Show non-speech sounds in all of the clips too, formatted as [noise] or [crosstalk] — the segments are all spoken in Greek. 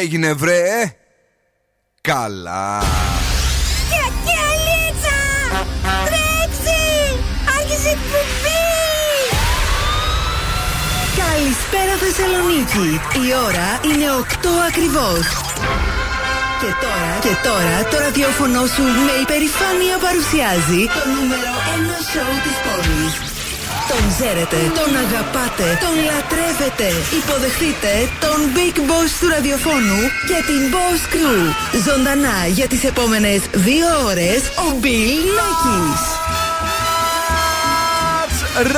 έγινε βρε; Καλά. Και αλίτσα Τρέξει Άρχισε εκπομπή! Καλησπέρα Θεσσαλονίκη. Η ώρα είναι 8 ακριβώς και τώρα, και τώρα το ραδιόφωνο σου με υπερηφάνεια παρουσιάζει το νούμερο 1 σοου της πόλης. Τον ξέρετε, τον αγαπάτε, τον λατρεύετε. Υποδεχτείτε τον Big Boss του ραδιοφώνου και την Boss Crew. Ζωντανά για τις επόμενες δύο ώρες ο Bill Nackis.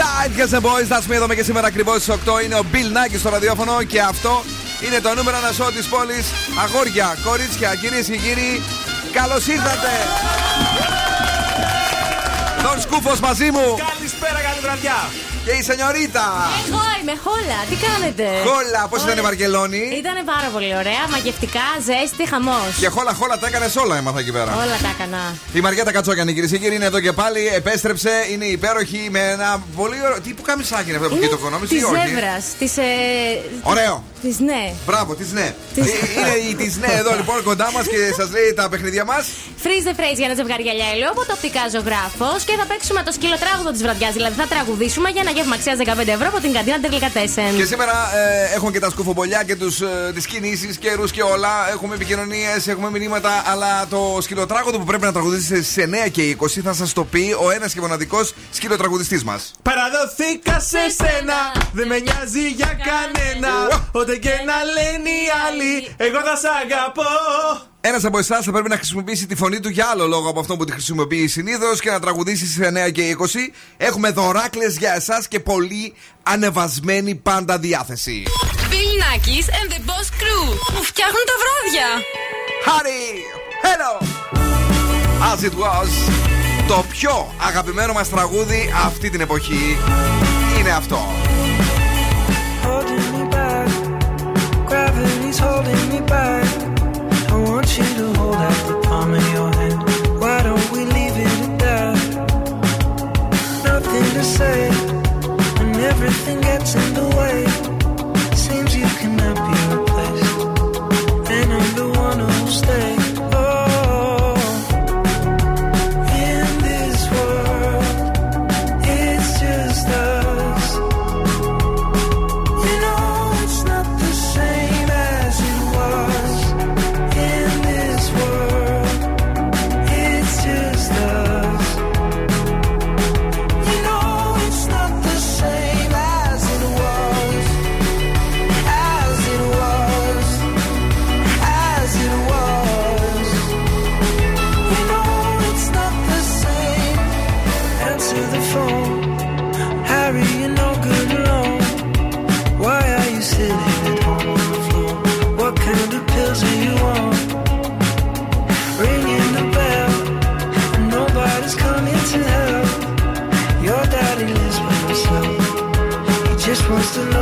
Right, guys and boys, that's me εδώ και σήμερα ακριβώς στις 8 είναι ο Bill Nackis στο ραδιόφωνο και αυτό είναι το νούμερο ένα σώμα της πόλης. Αγόρια, κορίτσια, κυρίες και κύριοι, καλώς ήρθατε! Τον Σκούφος μαζί μου! Καλησπέρα, καλή βραδιά! Και η σενιωρίτα! Εγώ είμαι, χόλα, τι κάνετε; Χόλα, πώς ήταν η Βαρκελόνη. Ήταν πάρα πολύ ωραία, μαγευτικά, ζέστη, χαμός. Και χόλα, χόλα τα έκανες όλα, έμαθα εκεί πέρα. Όλα τα έκανα. Η Μαριέτα Κατσόκιανη, κυρίε και κύριοι, είναι εδώ και πάλι. Επέστρεψε, είναι υπέροχη με ένα πολύ ωραίο. Τι που καμισάκι είναι αυτό που το κονόμι, Της ζεύρα. Της. Ε... Ωραίο. Της ναι. Μπράβο, της ναι. Ε, είναι η της ναι εδώ λοιπόν κοντά μας και σας λέει τα παιχνίδια μας. Freeze the phrase για ένα ζευγάρι γυαλιά από το οπτικά ζωγράφος και θα παίξουμε το σκυλοτράγουδο της βραδιάς. Δηλαδή θα τραγουδήσουμε για ένα γεύμα αξίας 15 ευρώ από την καντίνα Τερλικατέσεν. Και σήμερα ε, έχουμε και τα σκουφομπολιά και ε, τις κινήσεις, καιρούς και όλα. Έχουμε επικοινωνίες, έχουμε μηνύματα. Αλλά το σκυλοτράγουδο που πρέπει να τραγουδήσετε στι 9 και 20 θα σας το πει ο ένας και μοναδικός σκυλοτραγουδιστής μας. Παραδοθήκα σε σένα, δεν με νοιάζει για κανένα. Ό,τι και να λένε οι άλλοι, εγώ θα σ' αγαπώ. Ένας από εσάς θα πρέπει να χρησιμοποιήσει τη φωνή του για άλλο λόγο από αυτό που τη χρησιμοποιεί συνήθως και να τραγουδήσει στι 9 και 20. Έχουμε δωράκλες για εσάς και πολύ ανεβασμένη πάντα διάθεση. Bill Nackis and the Boss Crew που φτιάχνουν τα βράδια. Harry, hello! As it was, το πιο αγαπημένο μας τραγούδι αυτή την εποχή είναι αυτό. Holding me back, gravity's holding me back. Want you to hold out the palm of your hand. Why don't we leave it at that? Nothing to say, and everything gets in the way. Just wants to know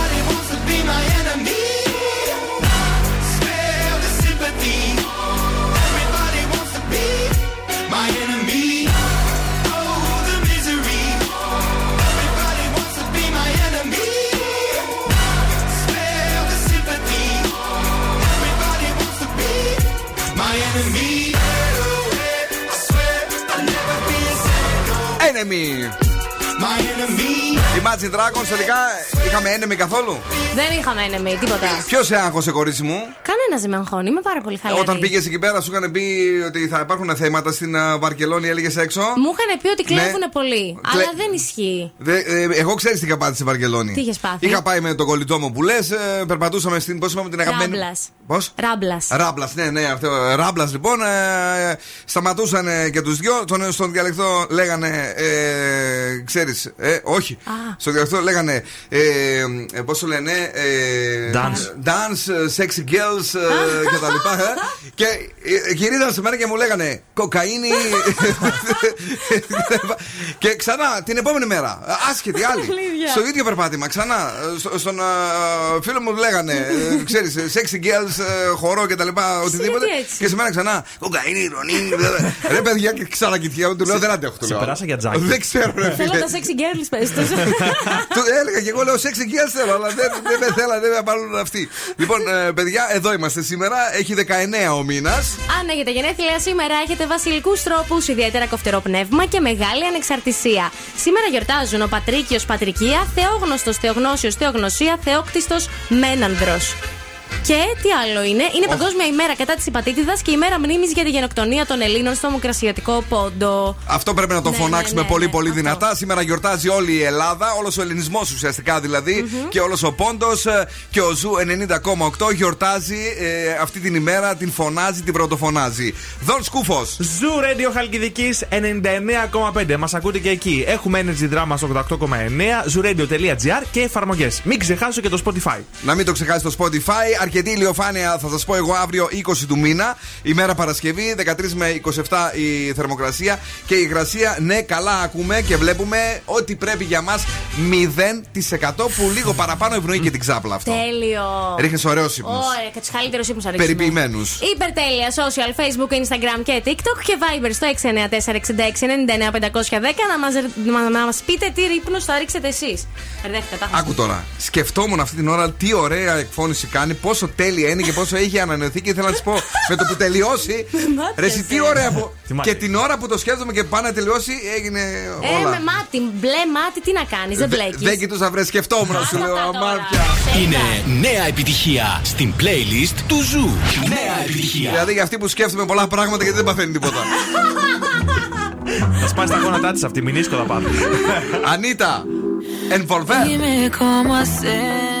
Enemy. My enemy. Imagine Dragons τελικά είχαμε enemy καθόλου; Δεν είχαμε enemy, τίποτα. Ποιος σε άγχωσε, κορίτσι μου; Κανένας δεν με αγχώνει, είμαι πάρα πολύ χαλαρή. Όταν πήγες εκεί πέρα, σου είχαν πει ότι θα υπάρχουν θέματα στην α, Βαρκελόνη, έλεγες έξω; Μου είχαν πει ότι κλέβουν Ναι. πολύ. Κλε- Αλλά δεν ισχύει. Δε, ε, εγώ ξέρει τι είχα πάθει στη Βαρκελόνη. Τι είχες πάθει; Είχα πάει με τον κολλητό μου που λες, περπατούσαμε στην. Πώς είπαμε την αγαπημένη. Ράμπλας. Πώς; Ράμπλας. Ράμπλας, ναι, ναι, αυτό. Ράμπλας λοιπόν. Ε, σταματούσαν ε, και τους δυο. Τον, στον διαλεκτό λέγανε. Ε, Ξέρεις, ε, όχι. Α. Στον διαλεκτό λέγανε. Ε, ε, Πώς το λένε. Ε, Dance. Dance, ε, sexy girls ε, [laughs] και τα λοιπά. ε. και ε, γυρίζαν σε μένα και μου λέγανε Κοκαίνη. και ξανά την επόμενη μέρα. Άσχετη άλλη. Αλήθεια. στο ίδιο περπάτημα, ξανά. Στο- στον α, φίλο μου λέγανε. ε, Ξέρεις, ε, sexy girls, ε, χορό και τα λοιπά, οτιδήποτε. γιατί έτσι; Και σε μένα ξανά. Κοκαίνη, ηρωνή. Ρε παιδιά, και ξανακοιτιά. Του λέω δεν αντέχω. του σε λέω. περάσα για τζάκι. Δεν ξέρω, ρε Θέλω φίλε. τα sexy girls, πες τους. [laughs] Του έλεγα και εγώ λέω sexy girls θέλω, αλλά δεν, δεν με θέλανε, δεν με πάρουν αυτοί. Λοιπόν, ε, παιδιά, εδώ είμαστε σήμερα. Έχει 19 ο μήνας. Αν έχετε γενέθλια σήμερα, έχετε βασιλικούς τρόπους, ιδιαίτερα κοφτερό πνεύμα και μεγάλη ανεξαρτησία. Σήμερα γιορτάζουν ο Πατρίκιος Πατρικία, Θεόγνωστος Θεογνώσιος Θεογνωσία, Θεόκτιστος Μένανδρος. Και τι άλλο είναι, είναι Παγκόσμια ημέρα κατά της υπατήτηδας και ημέρα μνήμης για τη γενοκτονία των Ελλήνων στο Δημοκρασιατικό Πόντο. Αυτό πρέπει να το Ναι, φωνάξουμε ναι, πολύ ναι, πολύ αυτό. δυνατά. Σήμερα γιορτάζει όλη η Ελλάδα, όλος ο ελληνισμός ουσιαστικά δηλαδή, και όλος ο Πόντος και ο Zoo 90,8 γιορτάζει ε, αυτή την ημέρα, την φωνάζει, την πρωτοφωνάζει. Δον Σκούφος. Zoo Radio Χαλκιδικής 99,5. Μας ακούτε και εκεί. Έχουμε Energy Drama στο 88,9, zooradio.gr και εφαρμογές. Μην ξεχάσω και το Spotify. Να μην το ξεχάσει το Spotify. Αρκετή ηλιοφάνεια θα σας πω εγώ αύριο 20 του μήνα. Ημέρα Παρασκευή, 13 με 27 η θερμοκρασία. Και η υγρασία, ναι, καλά ακούμε και βλέπουμε ότι πρέπει για μας 0% που λίγο παραπάνω ευνοεί και την ξάπλα αυτό. Τέλειο. Ρίχνεις ωραίος ύπνος. Ωραία, και τους καλύτερους ύπνους αριθμού. Περιποιημένους. Υπερτέλεια social, facebook, instagram και tiktok και viber στο 694-6699-510 να μας, να, να μας πείτε τι ύπνο θα ρίξετε εσείς. Μπερδεύτηκα, τα έχω Άκου τώρα. Σκεφτόμουν αυτή την ώρα τι ωραία εκφώνηση κάνει, πώς πόσο τέλεια είναι και πόσο έχει ανανεωθεί. Και ήθελα να της πω με το που τελειώσει. [laughs] ρε, εσύ, τι ωραία που. και την ώρα που το σκέφτομαι και πάνε να τελειώσει έγινε. Ε, όλα. Ε, με μάτι, μπλε μάτι, τι να κάνεις, δεν μπλέκεις. Δεν κοιτούσα, βρε, σκεφτόμουν να σου λέω αμάρτια. Είναι νέα επιτυχία στην playlist του Ζου. Νέα επιτυχία. Δηλαδή για αυτή που σκέφτομαι πολλά πράγματα γιατί δεν παθαίνει τίποτα. [laughs] Θα σπάσει τα γόνατά της αυτή, μην ίσκο θα. Ανίτα, envolver. Είμαι cómo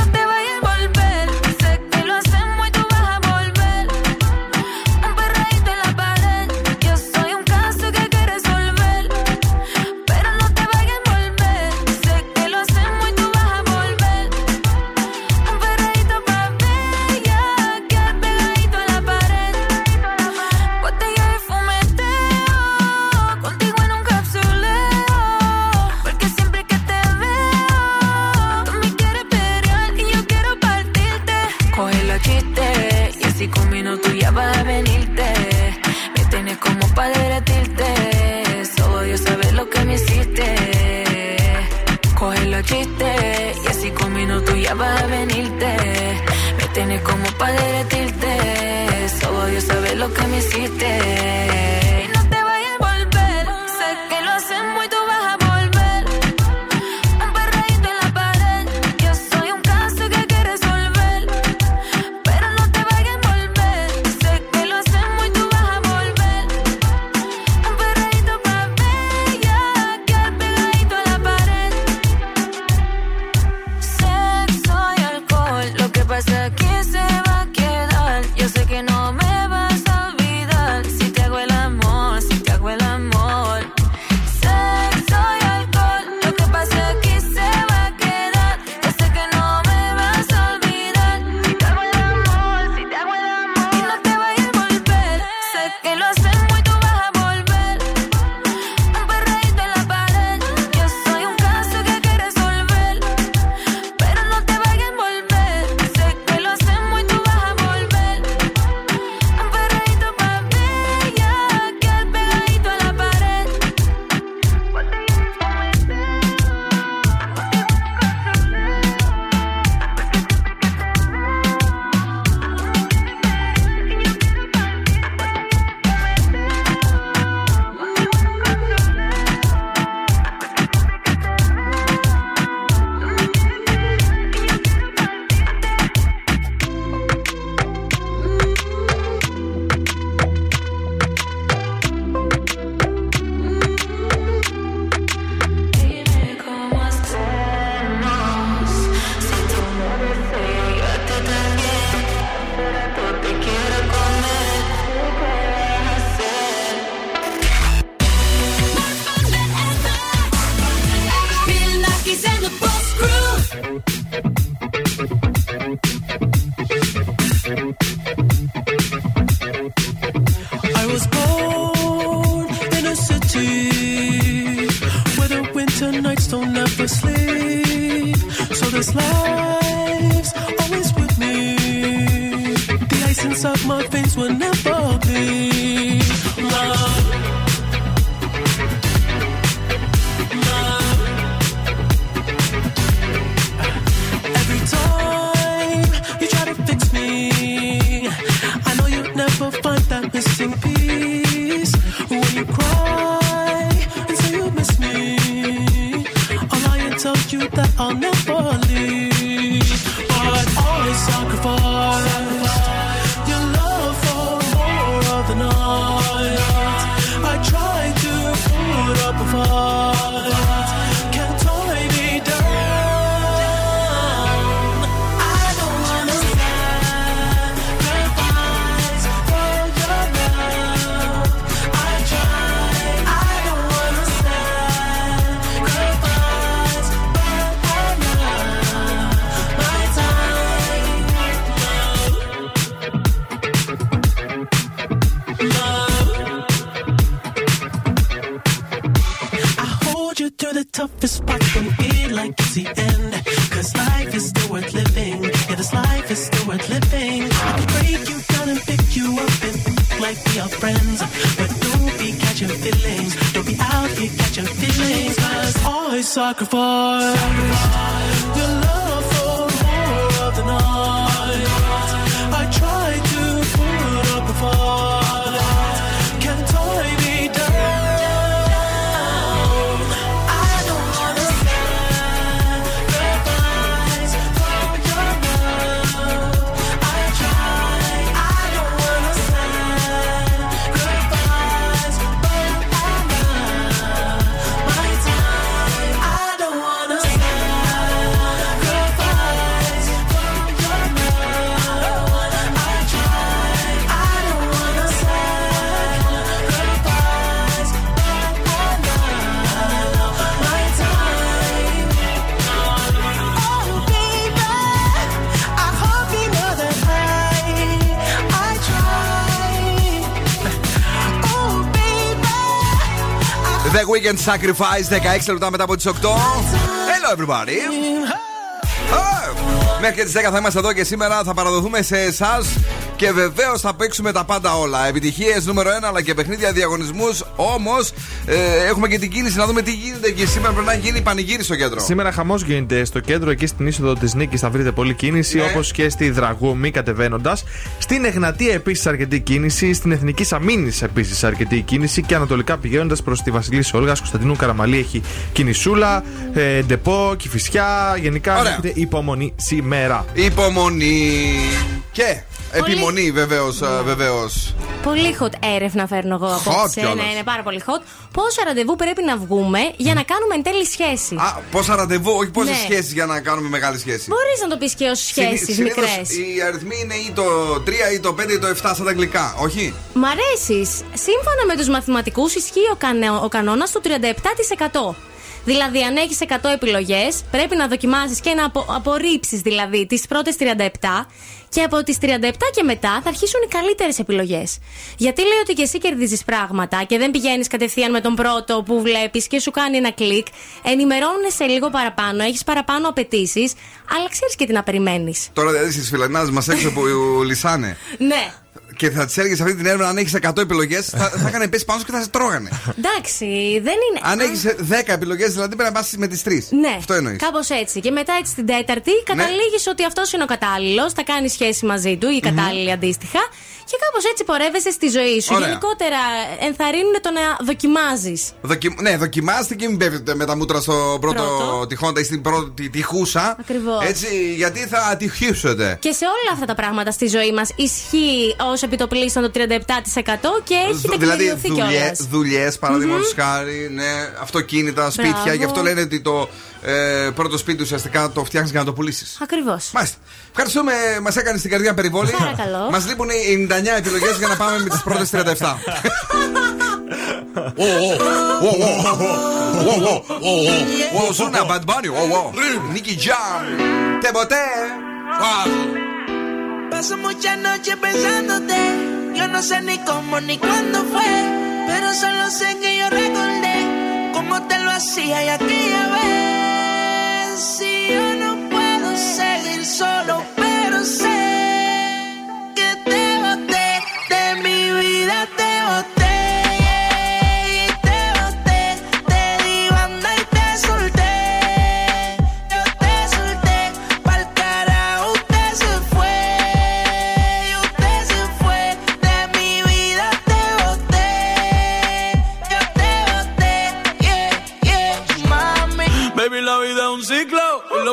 Weekend Sacrifice 16 λεπτά μετά από τις 8. Hello everybody. Oh, Μέχρι τις 10 θα είμαστε εδώ και σήμερα θα παραδοθούμε σε εσάς και βεβαίως θα παίξουμε τα πάντα όλα. Επιτυχίες νούμερο 1 αλλά και παιχνίδια διαγωνισμούς. Όμως ε, έχουμε και την κίνηση να δούμε τι γίνεται και σήμερα πρέπει να γίνει πανηγύρι στο κέντρο. Σήμερα χαμός γίνεται στο κέντρο, εκεί στην είσοδο της Νίκης θα βρείτε πολλή κίνηση, Ναι. όπως και στη Δραγούμη κατεβαίνοντας. Στην Εγνατία επίσης αρκετή κίνηση, στην Εθνική Αμήνη επίσης αρκετή κίνηση και ανατολικά πηγαίνοντας προς τη Βασιλή Όλγα Κωνσταντινού Καραμαλή έχει κινησούλα, ε, ντεπό, κυφισιά. Γενικά Ωραία. έχετε υπομονή σήμερα. Υπομονή. Και επιμονή βεβαίως. Βεβαίως. Πολύ hot έρευνα φέρνω εγώ απόψε. κιόλας. Ναι, είναι πάρα πολύ hot. Πόσα ραντεβού πρέπει να βγούμε για να κάνουμε εν τέλει σχέση. Α, πόσα ραντεβού, όχι πόσες Ναι. σχέσεις για να κάνουμε μεγάλη σχέση. Μπορείς να το πεις και ως σχέσεις Συνήθως μικρές. Οι αριθμοί είναι ή το 3 ή το 5 ή το 7 σαν τα αγγλικά, όχι; Μ' αρέσεις. Σύμφωνα με τους μαθηματικούς, ισχύει ο, κανε... ο κανόνας του 37%. Δηλαδή, αν έχεις 100 επιλογές, πρέπει να δοκιμάσεις και να απο... απορρίψεις δηλαδή τις πρώτες 37 και από τις 37 και μετά θα αρχίσουν οι καλύτερες επιλογές. Γιατί λέει ότι και εσύ κερδίζεις πράγματα και δεν πηγαίνεις κατευθείαν με τον πρώτο που βλέπεις και σου κάνει ένα κλικ. Ενημερώνουν σε λίγο παραπάνω, έχεις παραπάνω απαιτήσεις, αλλά ξέρεις και τι να περιμένεις. Τώρα δηλαδή στις φιλανάδε μας έξω που λυσάνε. Ναι. Και θα της έλεγες αυτή την έρευνα αν έχεις 100 επιλογές, θα, θα είχαν πέσει πάνω σου και θα σε τρώγανε. Εντάξει, δεν είναι. αν έχεις 10 επιλογές, δηλαδή πρέπει να πας με τις 3. Ναι, Αυτό εννοείς. Κάπως έτσι. Και μετά έτσι την τέταρτη καταλήγεις ότι αυτός είναι ο κατάλληλος, θα κάνει σχέση μαζί του ή κατάλληλη αντίστοιχα. Και κάπως έτσι πορεύεσαι στη ζωή σου. Ωραία. Γενικότερα ενθαρρύνουν το να δοκιμάζεις. Δοκι... Ναι, δοκιμάστε και μην πέφτετε με τα μούτρα στο πρώτο, Πρώτο. τυχόντα ή στην πρώτη τυχούσα. Ακριβώς. Έτσι, γιατί θα ατυχήσετε. Και σε όλα αυτά τα πράγματα στη ζωή μας ισχύει ως επιτοπλίστων το 37% και έχει Δου- δηλαδή τεκμηριωθεί κιόλα. δουλειέ, παραδείγματο χάρη, ναι, αυτοκίνητα, σπίτια. Μπράβο. Γι' αυτό λένε ότι το ε, πρώτο σπίτι ουσιαστικά το φτιάχνει για να το πουλήσει. Ακριβώ. Μάλιστα. Ευχαριστούμε, μα έκανε την καρδιά περιβόλη. Παρακαλώ. Μα λείπουν οι 99 επιλογέ για να πάμε με τι πρώτε 37. Ozuna, Bad Bunny, oh, oh. Paso muchas noches pensándote. Yo no sé ni cómo ni cuándo fue. Pero solo sé que yo recordé cómo te lo hacía y aquella vez. Si yo no puedo seguir solo,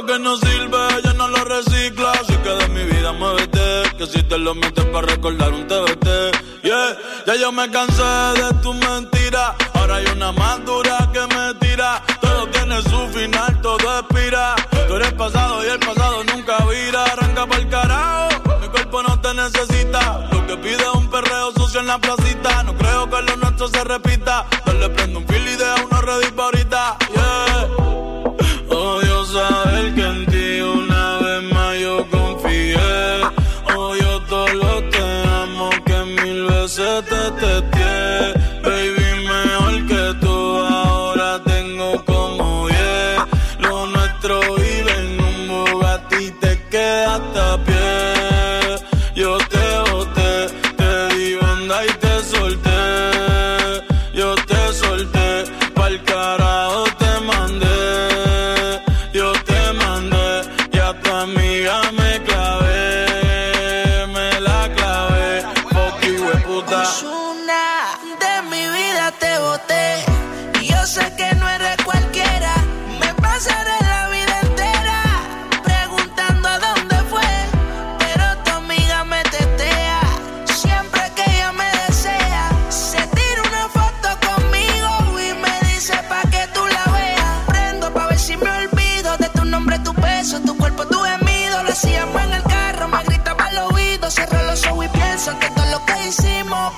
que no sirve, ya no lo recicla. Así que de mi vida muévete. Que si te lo metes para recordar un TBT. Yeah, ya yo me cansé de tu mentira. Ahora hay una más dura que me tira. Todo tiene su final, todo expira. Tú eres pasado y el pasado nunca vira. Arranca pa'l carajo. Mi cuerpo no te necesita. Lo que pide es un perreo sucio en la placita. No creo que lo nuestro se repita. Dale prendo un fil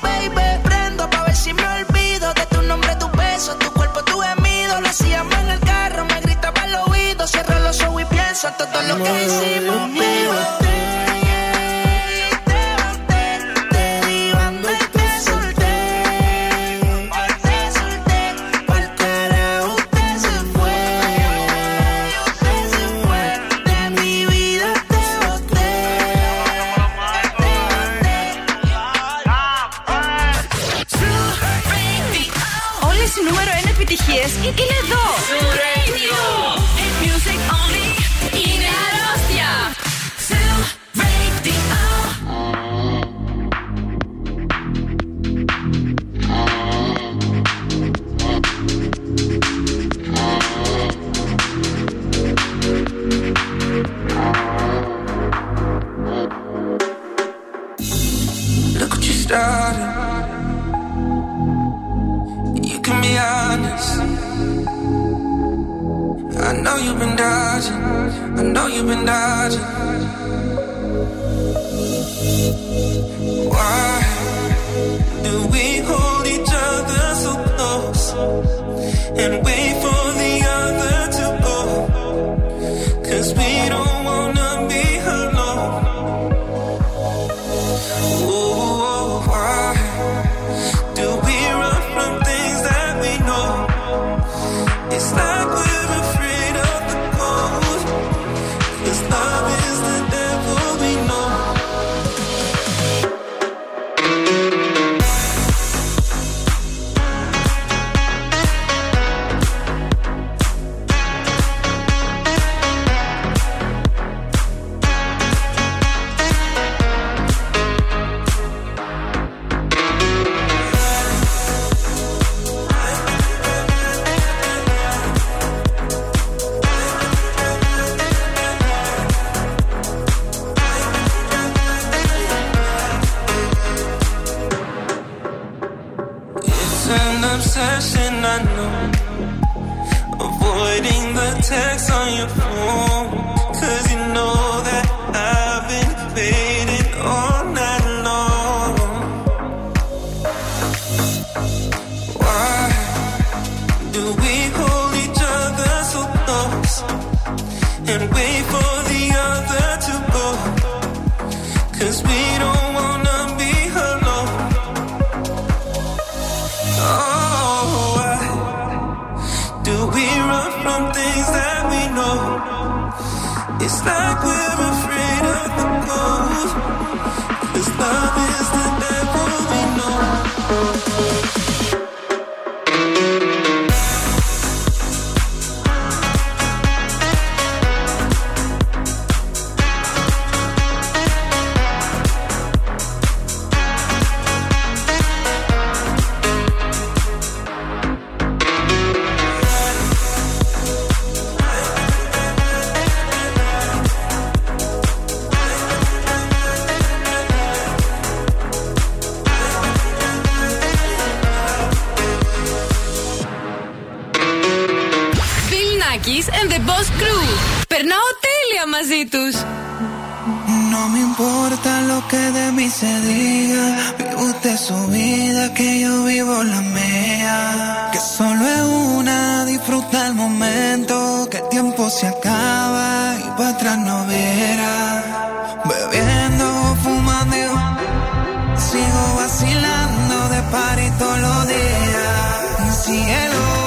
Baby, prendo pa' ver si me olvido de tu nombre, tu beso, tu cuerpo, tu gemido. Lo hacíamos en el carro, me gritaba al oído. Cierro los ojos y pienso en todo lo que hicimos. Μαρινάκης and the Boss Crew. Περνάω τέλεια μαζί τους. No me importa lo que de mí se diga, vive usted su vida, que yo vivo la mía. Que solo es una, disfruta el momento, que el tiempo se acaba y para atrás no verá. Bebiendo, fumando, sigo vacilando de par y todos los días. Cielo.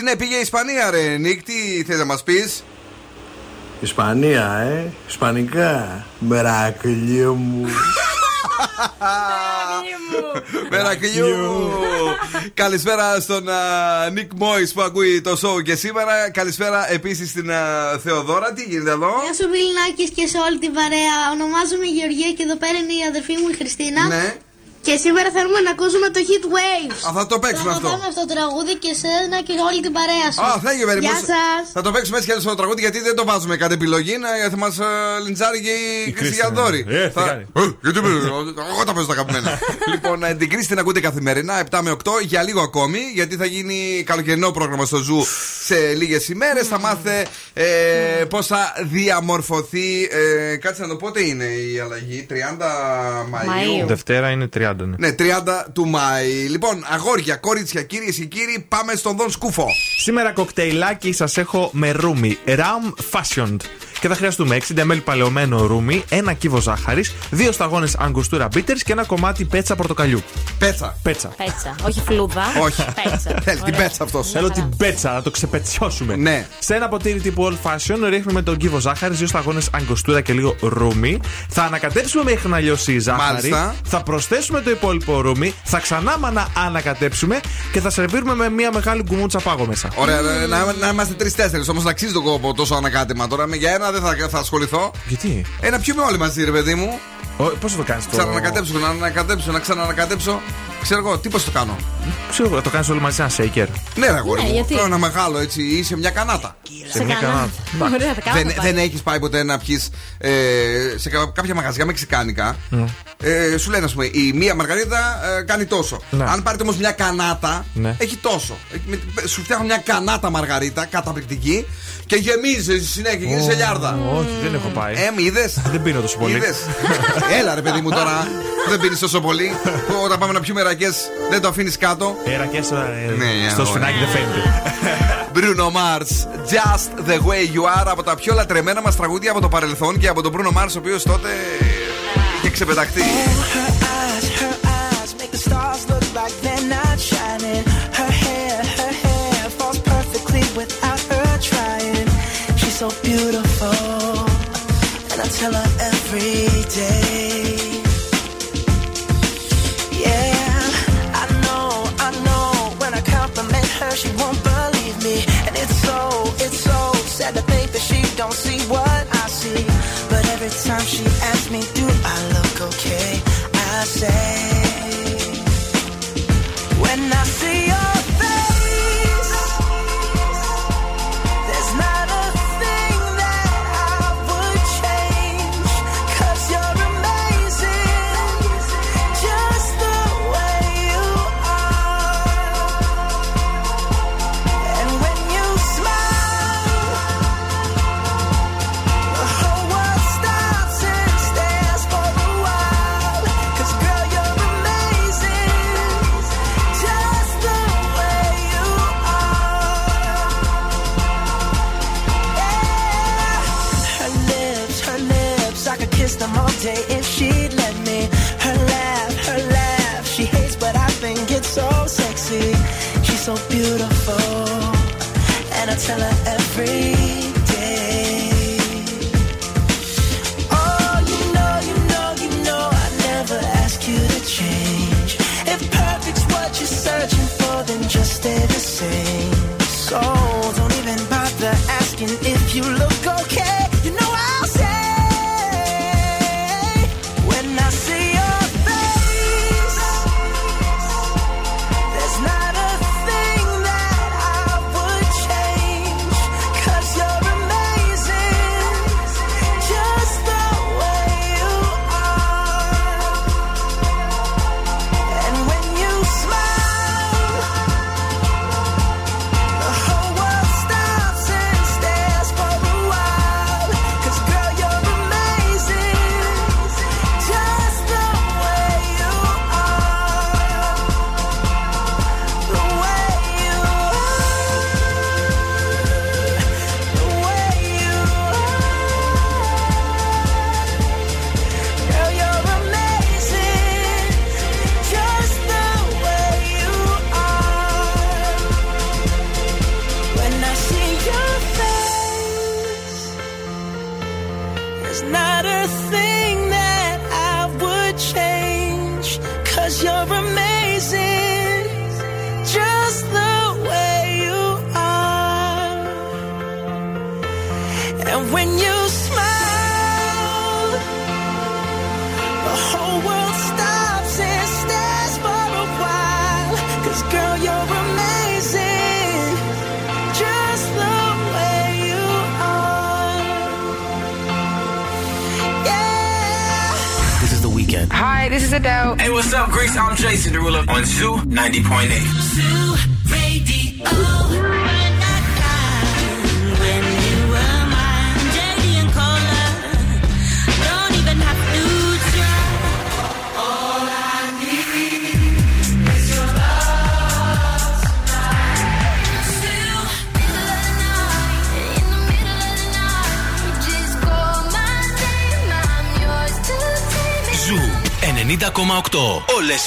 Φαρούκο. Το κορίτσι ναι, πήγε η Ισπανία, ρε. Νίκ, τι θες να μας πεις; Ισπανία, ε. Ισπανικά. Μερακλείο μου. Μερακλειού. Καλησπέρα στον Νίκ Μόη που ακούει το show και σήμερα. Καλησπέρα επίσης στην α, Θεοδώρα. Τι γίνεται εδώ; Γεια σου Βιλνάκης και σε όλη την παρέα. Ονομάζομαι Γεωργία και εδώ πέρα είναι η αδερφή μου η Χριστίνα. Ναι. Και σήμερα θέλουμε να ακούσουμε το Hit Waves. Α, θα το παίξουμε αυτό. Θα αυτό το τραγούδι και εσένα και όλη την παρέα σου. Α, thank you very Γεια much. σας. Θα το παίξουμε έτσι και στο τραγούδι γιατί δεν το βάζουμε κάτι επιλογή. Να, θα με λιντσάρει και η Χριστιανδόρη. Ε, τι κάνει; Γιατί εγώ τα παίζω τα αγαπημένα. [laughs] λοιπόν, ε, την κρίση την ακούτε καθημερινά 7 με 8 για λίγο ακόμη γιατί θα γίνει καλοκαιρινό πρόγραμμα στο Zoo σε λίγες ημέρες. Θα μάθετε ε, πώς θα διαμορφωθεί. Ε, κάτσε να το πότε είναι η αλλαγή. 30 Μαΐου; Δευτέρα είναι 30. Ναι. Ναι, 30 του Μάη. Λοιπόν, αγόρια, κορίτσια, κυρίες και κύριοι, πάμε στον Δον Σκούφο. Σήμερα κοκτέιλάκι σας έχω με ρούμι. Ram Fashioned. Και θα χρειαστούμε 60 ml παλαιωμένο ρούμι, ένα κύβο ζάχαρης, δύο σταγόνες αγκουστούρα bitters και ένα κομμάτι πέτσα πορτοκαλιού. Πέτσα. Πέτσα. Πέτσα. Όχι φλούδα. Όχι. Πέτσα. Θέλει την Ωραία. πέτσα αυτός. Θέλω την πέτσα, να το ξεπετσιώσουμε. Ναι. Σε ένα ποτήρι τύπου old fashion ρίχνουμε τον κύβο ζάχαρης, δύο σταγόνες αγκοστούρα και λίγο ρούμι. Θα ανακατέψουμε μέχρι να λιώσει η ζάχαρη. Μάλιστα. Θα προσθέσουμε το υπόλοιπο ρούμι. Θα ξανά μανα ανακατέψουμε και θα σερβίρουμε με μια μεγάλη γκουμούτσα πάγο μέσα. Ωραία, να, να, να είμαστε τρει-τέσσερι. Όμως να αξίζει το κόπο τόσο ανακάτεμα τώρα. Με- Για ένα δεν θα, θα ασχοληθώ. Γιατί; Ένα πιούμε όλοι μαζί, ρε παιδί μου. Πώς θα το κάνεις το. Ξανανακατέψω, να ανακατέψω, να ξανανακατέψω. Ξέρω εγώ, τι πώ το κάνω. Ξέρω εγώ, το κάνεις όλοι μαζί ένα shaker. Ναι, ρε αγόρι Ναι, μου. γιατί; Θέλω ένα μεγάλο έτσι ή σε μια κανάτα. Σε μια κανάτα. [laughs] Ωραία, θα κάνω. Δεν, δεν έχεις πάει ποτέ να πιεις ε, σε κα- κάποια μαγαζιά μεξικάνικα. Ε, σου λένε, ας πούμε, η μία μαργαρίτα ε, κάνει τόσο. Ναι. Αν πάρετε όμως μια κανάτα, Ναι. έχει τόσο. Ε, με- Σου φτιάχνουν μια κανάτα μαργαρίτα, καταπληκτική, και γεμίζεις συνέχεια, γίνει σε λιάρδα. Όχι, δεν έχω πάει. Ε, μη είδες; Δεν πίνω τόσο πολύ. Είδες; Έλα ρε παιδί μου τώρα. [laughs] δεν πίνεις τόσο πολύ. Που Όταν πάμε να πιούμε δεν το αφήνεις κάτω. Έρακε, ε, ναι, ναι, στο σφινάκι δεν φαίνεται. [laughs] Bruno Mars, Just the way you are, από τα πιο λατρεμένα μας τραγούδια από το παρελθόν και από τον Bruno Mars, ο οποίος τότε είχε ξεπεταχθεί. don't see what I see. But every time she asks me,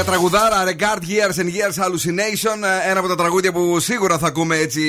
Τέλεια τραγουδάρα, Regard Years and Years Hallucination. ε, Ένα από τα τραγούδια που σίγουρα θα ακούμε έτσι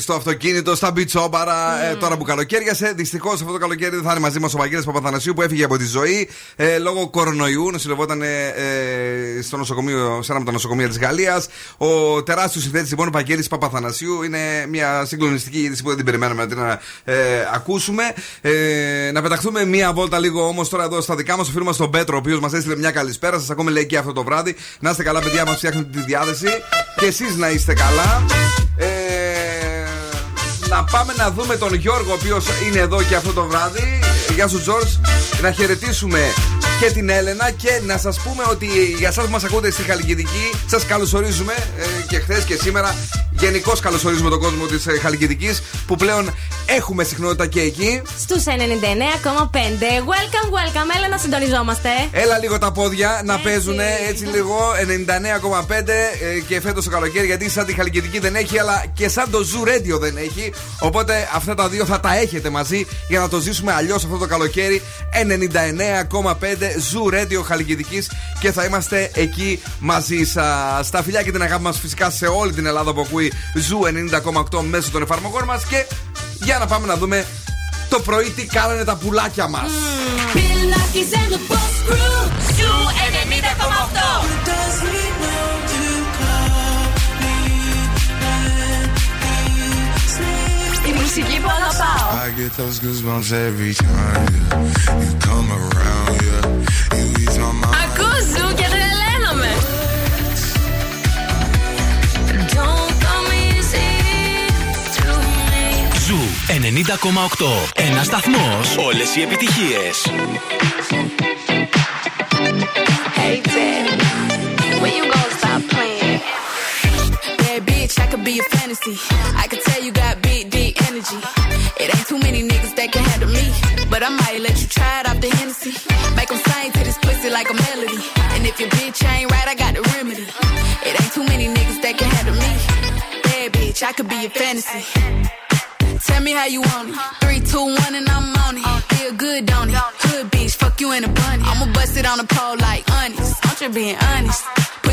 στο αυτοκίνητο, στα μπιτσόμπαρα, ε, τώρα που καλοκαίριασε. Δυστυχώς αυτό το καλοκαίρι δεν θα είναι μαζί μας ο Βαγγέλης Παπαθανασίου που έφυγε από τη ζωή ε, λόγω κορονοϊού. Νοσηλευόταν ε, ε, στο νοσοκομείο, σε ένα από τα νοσοκομεία της Γαλλίας. Ο τεράστιος συνθέτης λοιπόν Βαγγέλης Παπαθανασίου είναι μια συγκλονιστική είδηση που δεν την περιμέναμε να την ε, ακούσουμε. Ε, να πεταχθούμε μία βόλτα λίγο όμως τώρα εδώ στα δικά μας. Ο φίλος μας τον Πέτρο, ο οποίος μας έστειλε μια καλησπέρα. Σας ακούμε λέει και αυτό το βράδυ. Να είστε καλά, παιδιά, μας φτιάχνετε τη διάθεση. Και εσείς να είστε καλά. Ε, να πάμε να δούμε τον Γιώργο, ο οποίος είναι εδώ και αυτό το βράδυ. Γεια σου, Τζορτζ. Να χαιρετήσουμε και την Έλενα και να σας πούμε ότι για εσάς που μας ακούτε στη Χαλκιδική, σας καλωσορίζουμε ε, και χθες και σήμερα. Γενικώς καλωσορίζουμε τον κόσμο της ε, Χαλκιδικής που πλέον έχουμε συχνότητα και εκεί. Στους 99,5. Welcome, welcome. Έλα να συντονιζόμαστε. Έλα λίγο τα πόδια να παίζουν έτσι λίγο 99,5 ε, και φέτος το καλοκαίρι γιατί σαν τη Χαλκιδική δεν έχει αλλά και σαν το Zoo Radio δεν έχει. Οπότε αυτά τα δύο θα τα έχετε μαζί για να το ζήσουμε αλλιώς αυτό το καλοκαίρι. 99,5 Zoo Radio Χαλκιδική και θα είμαστε εκεί μαζί σα. Στα φιλιά και την αγάπη μα φυσικά σε όλη την Ελλάδα που ακούει Zoo 90,8 μέσω των εφαρμογών μα και για να πάμε να δούμε το πρωί τι κάνανε τα πουλάκια μας. Bill μουσική που αγαπάω. I get those goosebumps every time yeah. you come around. Yeah. You ease my mind. Ακούς ζου και τρελαίνομαι. Don't come easy to me. Ζου 90,8. Ένα σταθμό. Όλε οι επιτυχίε. Hey, Daddy, when you gonna stop playing? Bad bitch, I could be a fantasy. I could tell you got I might let you try it off the Hennessy. Make 'em sing to this pussy like a melody. And if your bitch ain't right, I got the remedy. It ain't too many niggas that can handle me. Bad bitch, I could be a fantasy. Tell me how you want it. Three, two, one, and I'm on it. Feel good, don't it? Hood bitch, fuck you in a bunny. I'ma bust it on the pole like honest. I'm just being honest.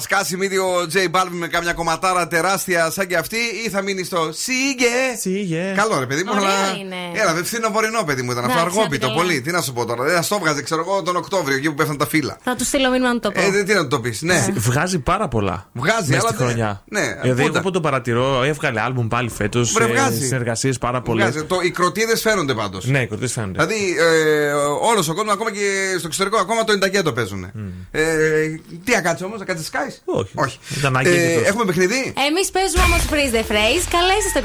Θα σκάσει μύτη ο J Balvin με κάμια κομματάρα τεράστια σαν και αυτή ή θα μείνει στο Σίγε. Σίγε. Καλό ρε παιδί μου, Ωραίο αλλά. είναι. Έλα, δεν φθινοπορεινό παιδί μου ήταν αυτό. Εντάξει, Αργόπιτο άντε, πολύ. Τι να σου πω τώρα. Δεν θα στο βγάζε, ξέρω εγώ, τον Οκτώβριο εκεί που πέφτουν τα φύλλα. Θα του στείλω μήνυμα να το πω. Ε, δεν- τι να το πεις. Ναι. Βγάζει πάρα πολλά. Βγάζει, μέσα αλλά στη δεν- χρονιά. ναι, δηλαδή, πούντα. εγώ που το παρατηρώ, έβγαλε άλμπουμ πάλι φέτος. Βρε, βγάζει. Συνεργασίες πάρα πολλές. Βγάζει. Το, οι κροτίδες φαίνονται πάντως. Ναι, οι κροτίδες φαίνονται. Δηλαδή, ε, όλος ο κόσμος, ακόμα και στο εξωτερικό, ακόμα το εντακέτο παίζουν. Ε, τι ακάτσε όμως, ακάτσε Sky; Όχι. Όχι. Ήταν άγκη Ε, και έχουμε παιχνίδι; Εμείς παίζουμε όμως freeze the phrase. Καλέστε στο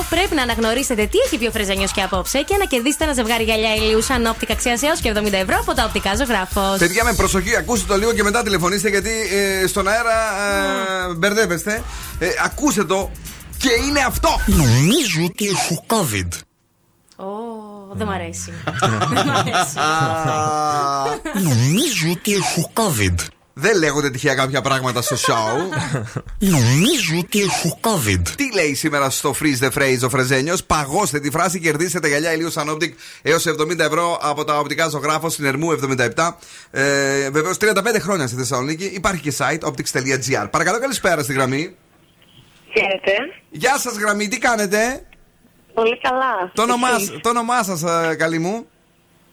2310-232-908. Πρέπει να αναγνωρίσετε τι έχει πει ο Φρεζανιός και απόψε και να κερδίσετε ένα ζευγάρι γυαλιά ηλίου σαν όπτικα αξία έω και 70 ευρώ από τα οπτικά ζωγράφος. Παιδιά, με προσοχή, ακούστε το λίγο και μετά τηλεφωνήστε γιατί ε, στον αέρα ε, μπερδεύεστε. Ε, ακούστε το και είναι αυτό. Νομίζω ότι έχω COVID. Ω, δεν μ' αρέσει. Δεν μ' αρέσει. Νομίζω ότι έχω COVID. Δεν λέγονται τυχαία κάποια πράγματα στο show. Νομίζω ότι έχω COVID. Τι λέει σήμερα στο Freeze the Phrase ο Φρεζένιος; Παγώστε τη φράση, κερδίστε τα γυαλιά ηλίου σαν Optic έως 70 ευρώ από τα οπτικά ζωγράφο στην Ερμού 77. Ε, Βεβαίως 35 χρόνια στη Θεσσαλονίκη. Υπάρχει και site optics.gr. Παρακαλώ, καλησπέρα στη γραμμή. Χαίρετε. Γεια σας, γραμμή, τι κάνετε; Πολύ καλά. Το όνομά, Εσείς; το όνομά σας, ε, καλή μου.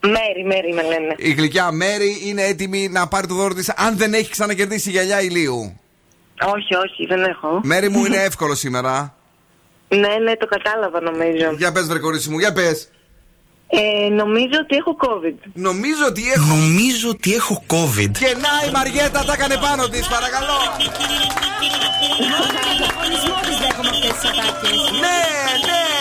Μέρη, Μέρη με λένε. Η γλυκιά Μέρη είναι έτοιμη να πάρει το δώρο της αν δεν έχει ξανακερδίσει γυαλιά ηλίου. Όχι, όχι, δεν έχω. Μέρη μου είναι [laughs] εύκολο σήμερα. Ναι, ναι, το κατάλαβα νομίζω. Για πες, βρε κορίτσι μου, για πες. Ε, νομίζω ότι έχω COVID. Νομίζω ότι έχω. Νομίζω ότι έχω COVID. Και να η Μαριέτα τα έκανε πάνω της, παρακαλώ. Διαγωνισμό της δέχομαι αυτές τις ατάκες. Ναι, ναι.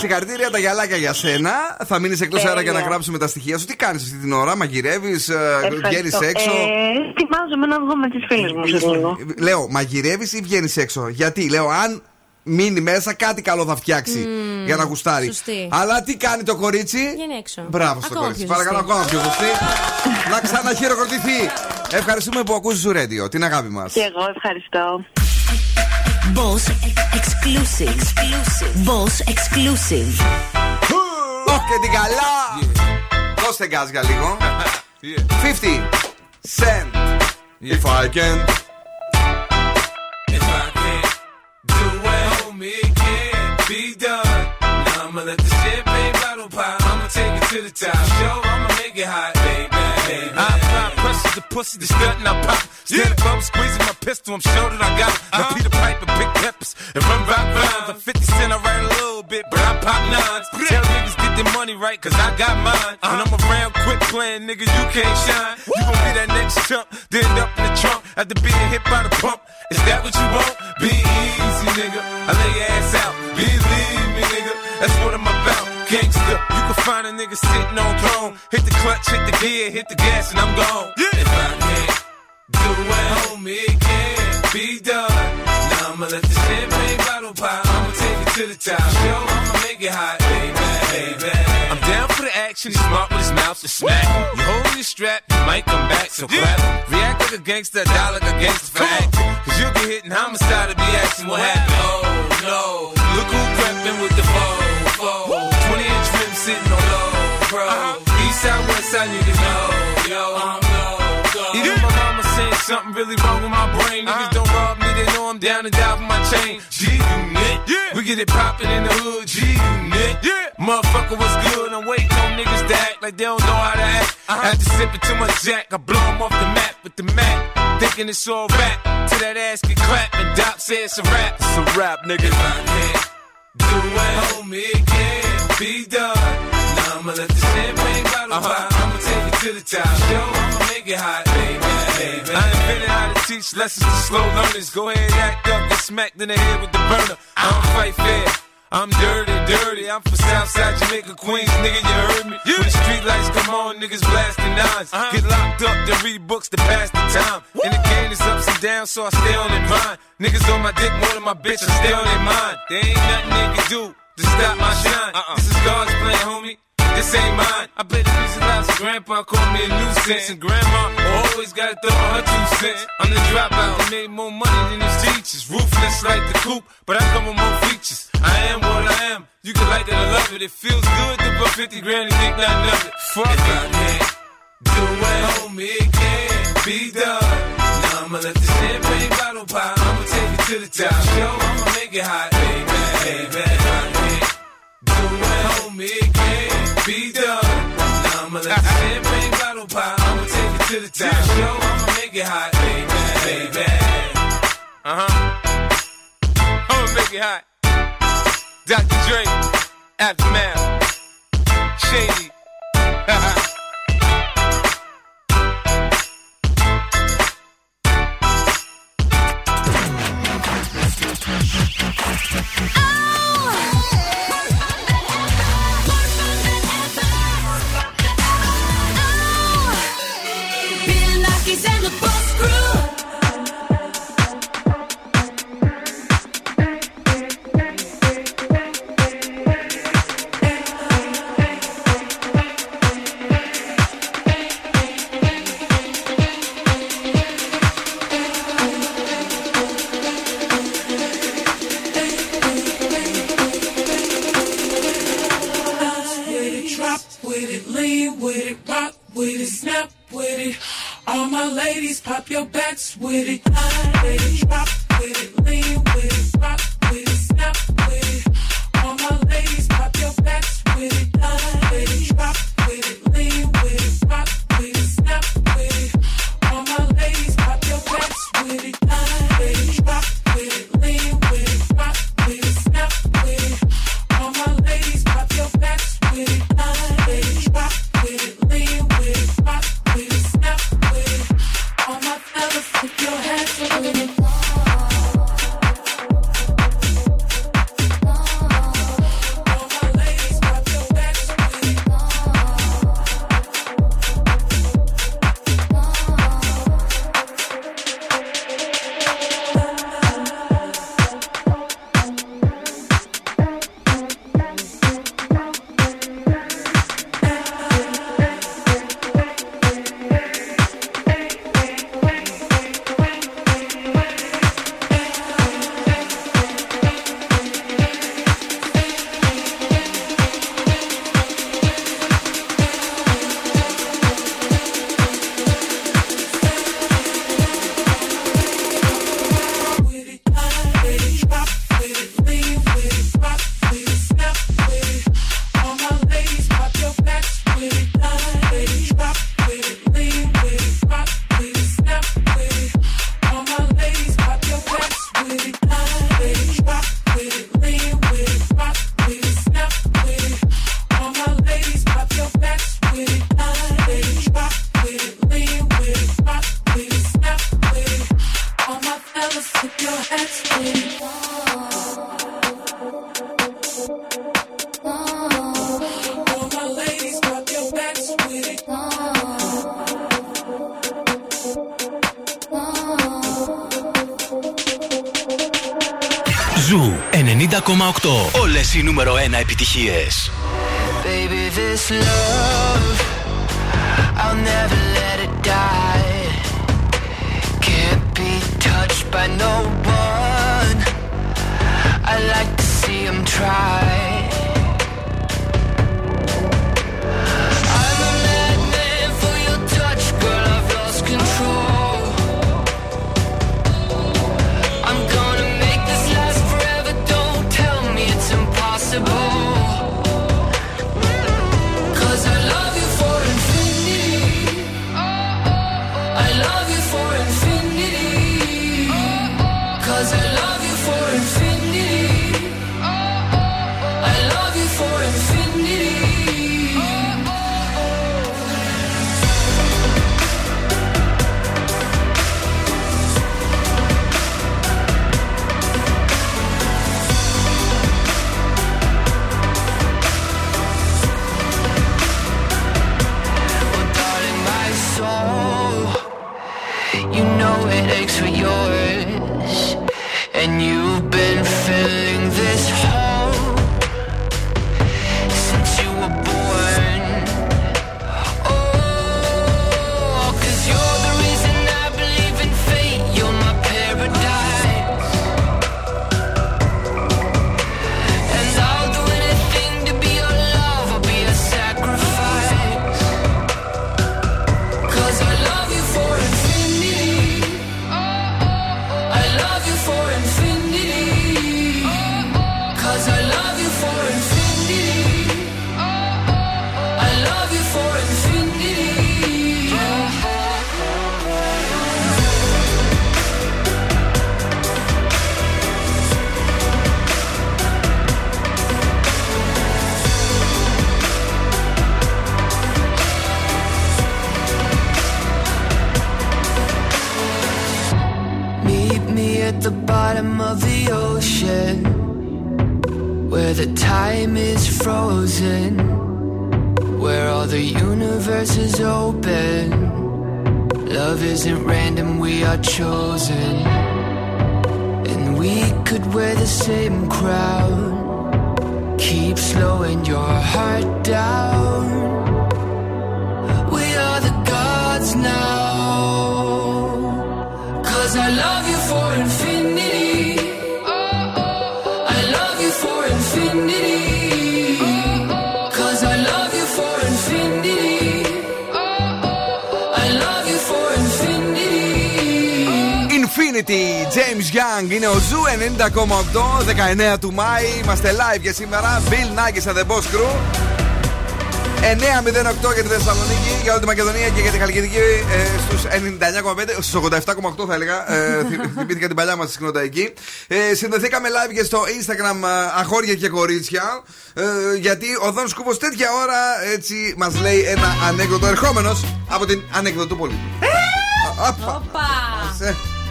Συγχαρητήρια τα γυαλάκια για σένα. Θα μείνεις εκτός Τέλεια. αέρα για να γράψουμε τα στοιχεία σου. Τι κάνεις αυτή την ώρα, μαγειρεύεις, βγαίνει Ευχαριστώ. έξω. Ε, ετοιμάζομαι να βγω με τις φίλες μου σε λίγο. Λέω, μαγειρεύεις ή βγαίνεις έξω; Γιατί, λέω, αν μείνει μέσα, κάτι καλό θα φτιάξει Μμμ, για να γουστάρει. σωστή. Αλλά τι κάνει το κορίτσι; Βγαίνει έξω. Μπράβο στο Ακόμα κορίτσι. πιο Παρακαλώ, σωστή. ακόμα πιο σωστή. να ξαναχειροκροτηθεί. Ευχαριστούμε που ακούσει σου Radio, την αγάπη μας. Και εγώ ευχαριστώ. Boss exclusive. exclusive. Boss exclusive. Ωχ και την καλά! Δώστε γκάζ για λίγο. [laughs] 50 cent. If I can. If I can't do it, homie, it can't be done. Now I'ma let the champagne bottle pop. I'ma take it to the top. Show, I'ma make it hot, baby. baby. I pressure to pussy, the stunt and I pop. Stand up, I'm squeezing my pistol, I'm sure that I got it. Now Peter Piper, pick peppers, and run rock rhymes. Like 50 cent, I write a little bit, but I pop nines. Tell niggas get their money right, cause I got mine. When I'm around quick playing, nigga, you can't shine. You gon' be that next chump, then up in the trunk after being hit by the pump. Is that what you want? Be easy, nigga. I lay your ass out. Believe me, nigga. That's what I'm about. Gangsta, you can find a nigga sitting on throne. Hit the clutch, hit the gear, hit the gas, and I'm gone. If I can't do it, homie, it can't be done. Now I'ma let the champagne bottle pop. I'ma take it to the top. Show, I'ma make it hot, baby, baby. I'm down for the action. He's smart with his mouth to smack. You hold your strap, you might come back, so clap. React like a gangster, die like a gangster for. Cause you'll get hit in homicide to be asking what happened. Oh no, look who crept with the foe, foe. Low, bro. East side, west side, niggas know, yo. I'm low, go. Even my mama saying something really wrong with my brain. Niggas uh-huh. don't rob me, they know I'm down and die for my chain. G unit, yeah. we get it poppin' in the hood. G unit, yeah. Motherfucker was good. I'm waiting on niggas to act like they don't know how to act. Uh-huh. After sipping too much Jack, I blow 'em off the map with the Mac. Thinking it's all rap. Till that ass get clapped and Doc said it's a rap. It's a rap, nigga. If I can't do it, homie, it can't be done. I'ma let the champagne bottle pop. I'ma take it to the top. Show, I'ma make it hot, baby, baby. I invented how to teach lessons to slow learners. Go ahead, act up, get smacked in the head with the burner. I don't fight fair. I'm dirty, dirty. I'm from Southside Jamaica, Queens, nigga. You heard me? When the street lights come on, niggas blasting nines. Uh-huh. Get locked up, then read books to pass the time. And the game is ups and downs, so I stay on their mind. Niggas on my dick more than my bitch, I stay on their mind. There ain't nothing they can do to stop my shine. Uh-uh. This is God's plan, homie. This ain't mine. I bet the reason lots of grandpa called me a nuisance. And grandma always gotta throw her two cents. I'm the dropout who made more money than his teachers. Ruthless like the coop, but I come with more features. I am what I am. You can like it or love it. It feels good to put 50 grand and think nothing of it. Fuck if I can't do it, homie, it can't be done. Now I'ma let the champagne bottle pop. I'ma take it to the top. Show, I'ma make it hot, baby, baby. If I can't do it, homie, it can't be done. Now I'ma let the champagne bottle pop. I'ma take it to the top. Show, I'ma make it hot, baby, baby. Uh huh. I'ma make it hot. Dr. Dre, Aftermath, Shady. Bill [laughs] And the Boss Crew. Οι νούμερο 1 επιτυχίες. Baby, this love, 19 του Μάη. Είμαστε live για σήμερα. Bill Nackis and the Boss Crew. 9.08 για τη Θεσσαλονίκη, για όλη τη Μακεδονία και για τη Χαλκιδική ε, στους 99,5, στους 87,8 θα έλεγα. Ε, [laughs] θυ- θυμήθηκα την παλιά μας συχνότητα εκεί. Ε, συνδεθήκαμε live και στο Instagram ε, αγόρια και κορίτσια. Ε, γιατί ο Δον Σκούφο τέτοια ώρα έτσι μας λέει ένα ανέκδοτο ερχόμενος από την ανεκδοτούπολη. Οπα!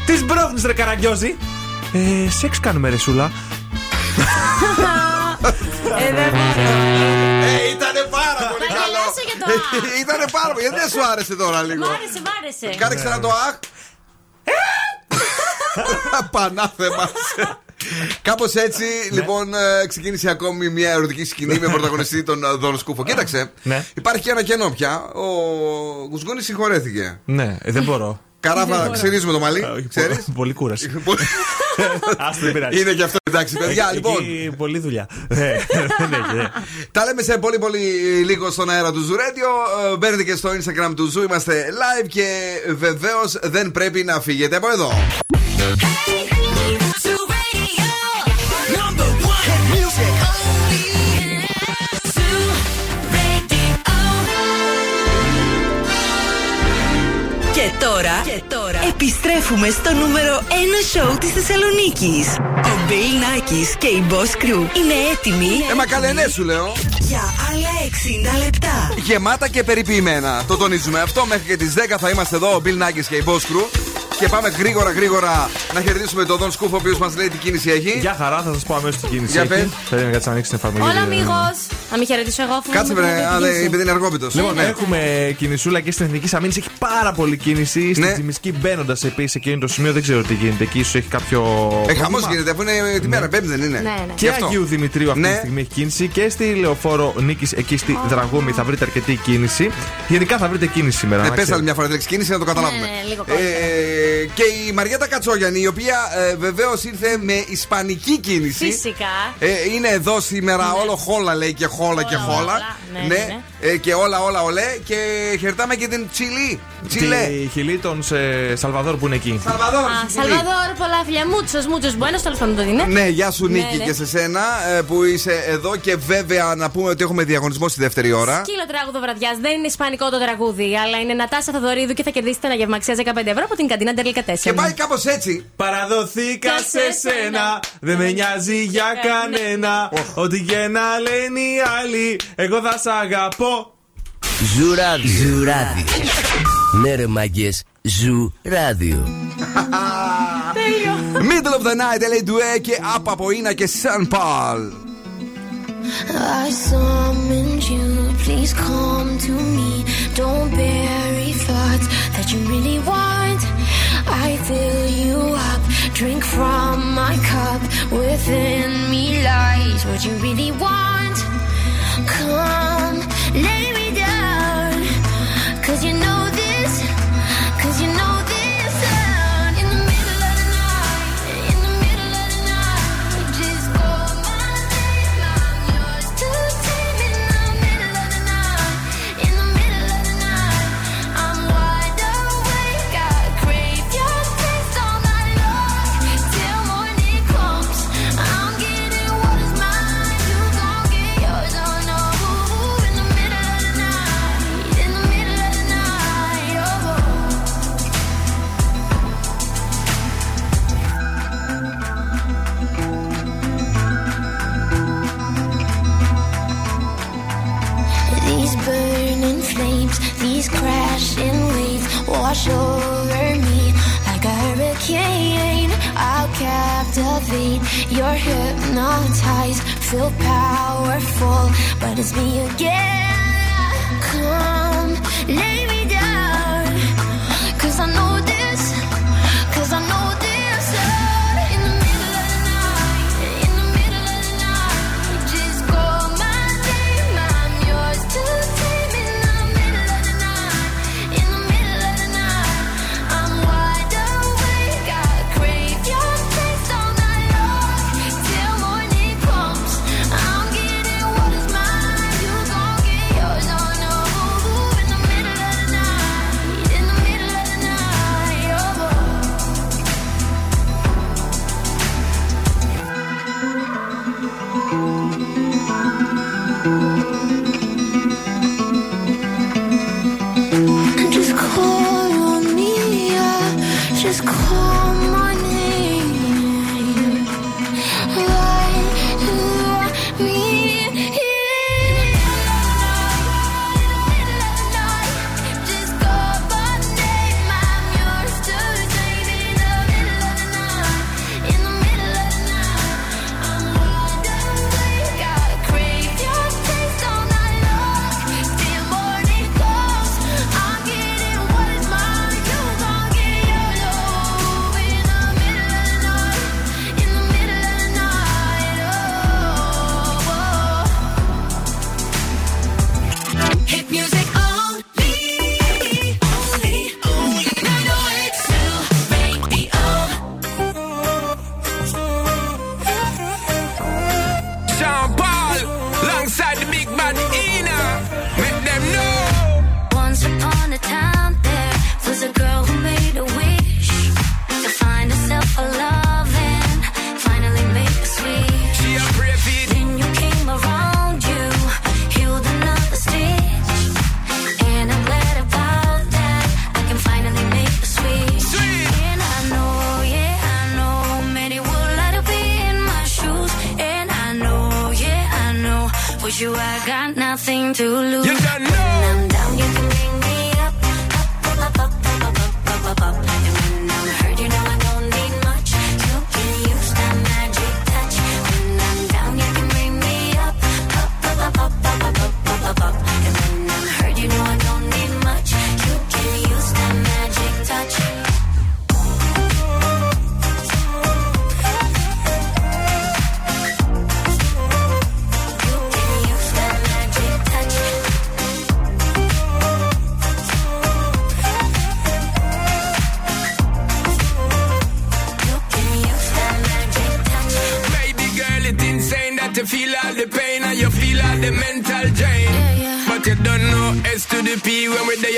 Τη μπρόχνη ρε καραγκιόζη. Ε, σεξ κάνουμε ρε σούλα. Ε, δεν μπορώ. Ε, ήτανε πάρα πολύ Θα καλό. γελάσω για το αχ. Ήτανε πάρα πολύ. Γιατί δεν σου άρεσε τώρα λίγο; Μ' άρεσε, μ' άρεσε. Κάνε ξανά το αχ. [laughs] Πανάθεμα. Κάπως έτσι, λοιπόν, ε, ξεκίνησε ακόμη μια ερωτική σκηνή με πρωταγωνιστή τον ε, Δον Σκούφο. Κοίταξε, Ναι. υπάρχει και ένα κενό πια. Ο Γουσγούνη συγχωρέθηκε. Ναι, ε, δεν μπορώ. Καράφα, ξυρίζουμε το μαλλί. Ξέρεις. Πολύ κούραση. [laughs] Άστο, δεν πειράζει. Είναι και αυτό εντάξει, παιδιά. Εκεί Λοιπόν, Πολλή δουλειά. Ε, Δεν έχει, ναι. τα λέμε σε πολύ πολύ λίγο στον αέρα του Zoo Radio. Ε, Μπαίνετε και στο Instagram του Zoo. Είμαστε live και βεβαίως δεν πρέπει να φύγετε από εδώ. Και τώρα, και τώρα επιστρέφουμε στο νούμερο 1 σοου της Θεσσαλονίκης. Ο Μπέιλ Νάκης και η Boss Crew είναι έτοιμοι Ε, μα καλενέ σου λέω. για άλλα 60 λεπτά. Γεμάτα και περιποιημένα. Το τονίζουμε αυτό. Μέχρι και τις 10 θα είμαστε εδώ, ο Bill Nackis και η Boss Crew. Και πάμε γρήγορα γρήγορα να χαιρετήσουμε τον Δον Σκούφο, ο οποίος μας λέει τι κίνηση έχει. Για χαρά, θα σας πω αμέσως την κίνηση. Για έχει. πες. Περίμενε κάτι να ανοίξεις την εφαρμογή. Όλα Ε, αμίγο. Να μην χαιρετήσω εγώ αφού. Κάτσε, μου βρε, φαίνεται α, την δεν- κίνηση. επειδή είναι αργόπιτο. Λοιπόν, έχουμε κινησούλα και στην Εθνική Αμήνη. Έχει πάρα πολύ κίνηση. Στην Ναι. Τζιμισκή μπαίνοντα επίσης εκείνο το σημείο. Δεν ξέρω τι γίνεται εκεί. ίσως έχει κάποιο. Ε, χαμός πρόβλημα. γίνεται αφού είναι τη μέρα, Πέμπτη δεν είναι. Ναι, ναι. Και Γι' αυτό. Αγίου Δημητρίου αυτή Ναι. τη στιγμή έχει κίνηση και στη λεωφόρο Νίκης εκεί στη Δραγούμη θα βρείτε αρκετή κίνηση. Γενικά θα βρείτε κίνηση σήμερα. Ε, να πες άλλη ξέρετε. μια φορά τη λέξη κίνηση να το καταλάβουμε. Ναι, λίγο Ε, και η Μαριέτα Κατσόγιανη, η οποία ε, βεβαίως ήρθε με ισπανική κίνηση. Φυσικά. Ε, είναι εδώ σήμερα, όλο χόλα λέει και χόλα και χόλα. όλα. Ναι, ναι, ναι. Ε, και όλα, όλα, ολέ. Και χαιρετάμε και την Τσιλή. Τσιλέ. Τη χιλή των σε Σαλβαδόρ που είναι εκεί. Σαλβαδόρ. Α, Σαλβαδόρ, πολλά φιλιά. Μούτσος, μούτσος. Bueno, τέλος πάντων το είναι. Ναι, γεια σου Ναι, Νίκη ναι. και σε σένα ε, που είσαι εδώ και βέβαια να πούμε ότι έχουμε διαγωνισμό στη δεύτερη ώρα. Σκύλο τράγουδο βραδιάς. Δεν είναι ισπανικό το τραγούδι, αλλά είναι Νατάσα Θοδωρίδου και θα κερδίσετε ένα γευμαξία 15 ευρώ από την καντίνα Ντελίκα 4. Και πάει κάπως έτσι. Παραδοθήκα σε σένα, δεν με νοιάζει για κανένα. Ό,τι και να λένε οι άλλοι, εγώ θα σ' αγαπώ. Ζου ράδιο. Ζου ράδιο. Ναι ρε μάγκες, Ζου ράδιο. Middle of the night, LA Due και Απ από Ίνα και Σαν Παλ. I summoned you, please come to me. Don't bury thoughts that you really want. I fill you up, drink from my cup. Within me lies what you really want. Come, lay me down. Cause you know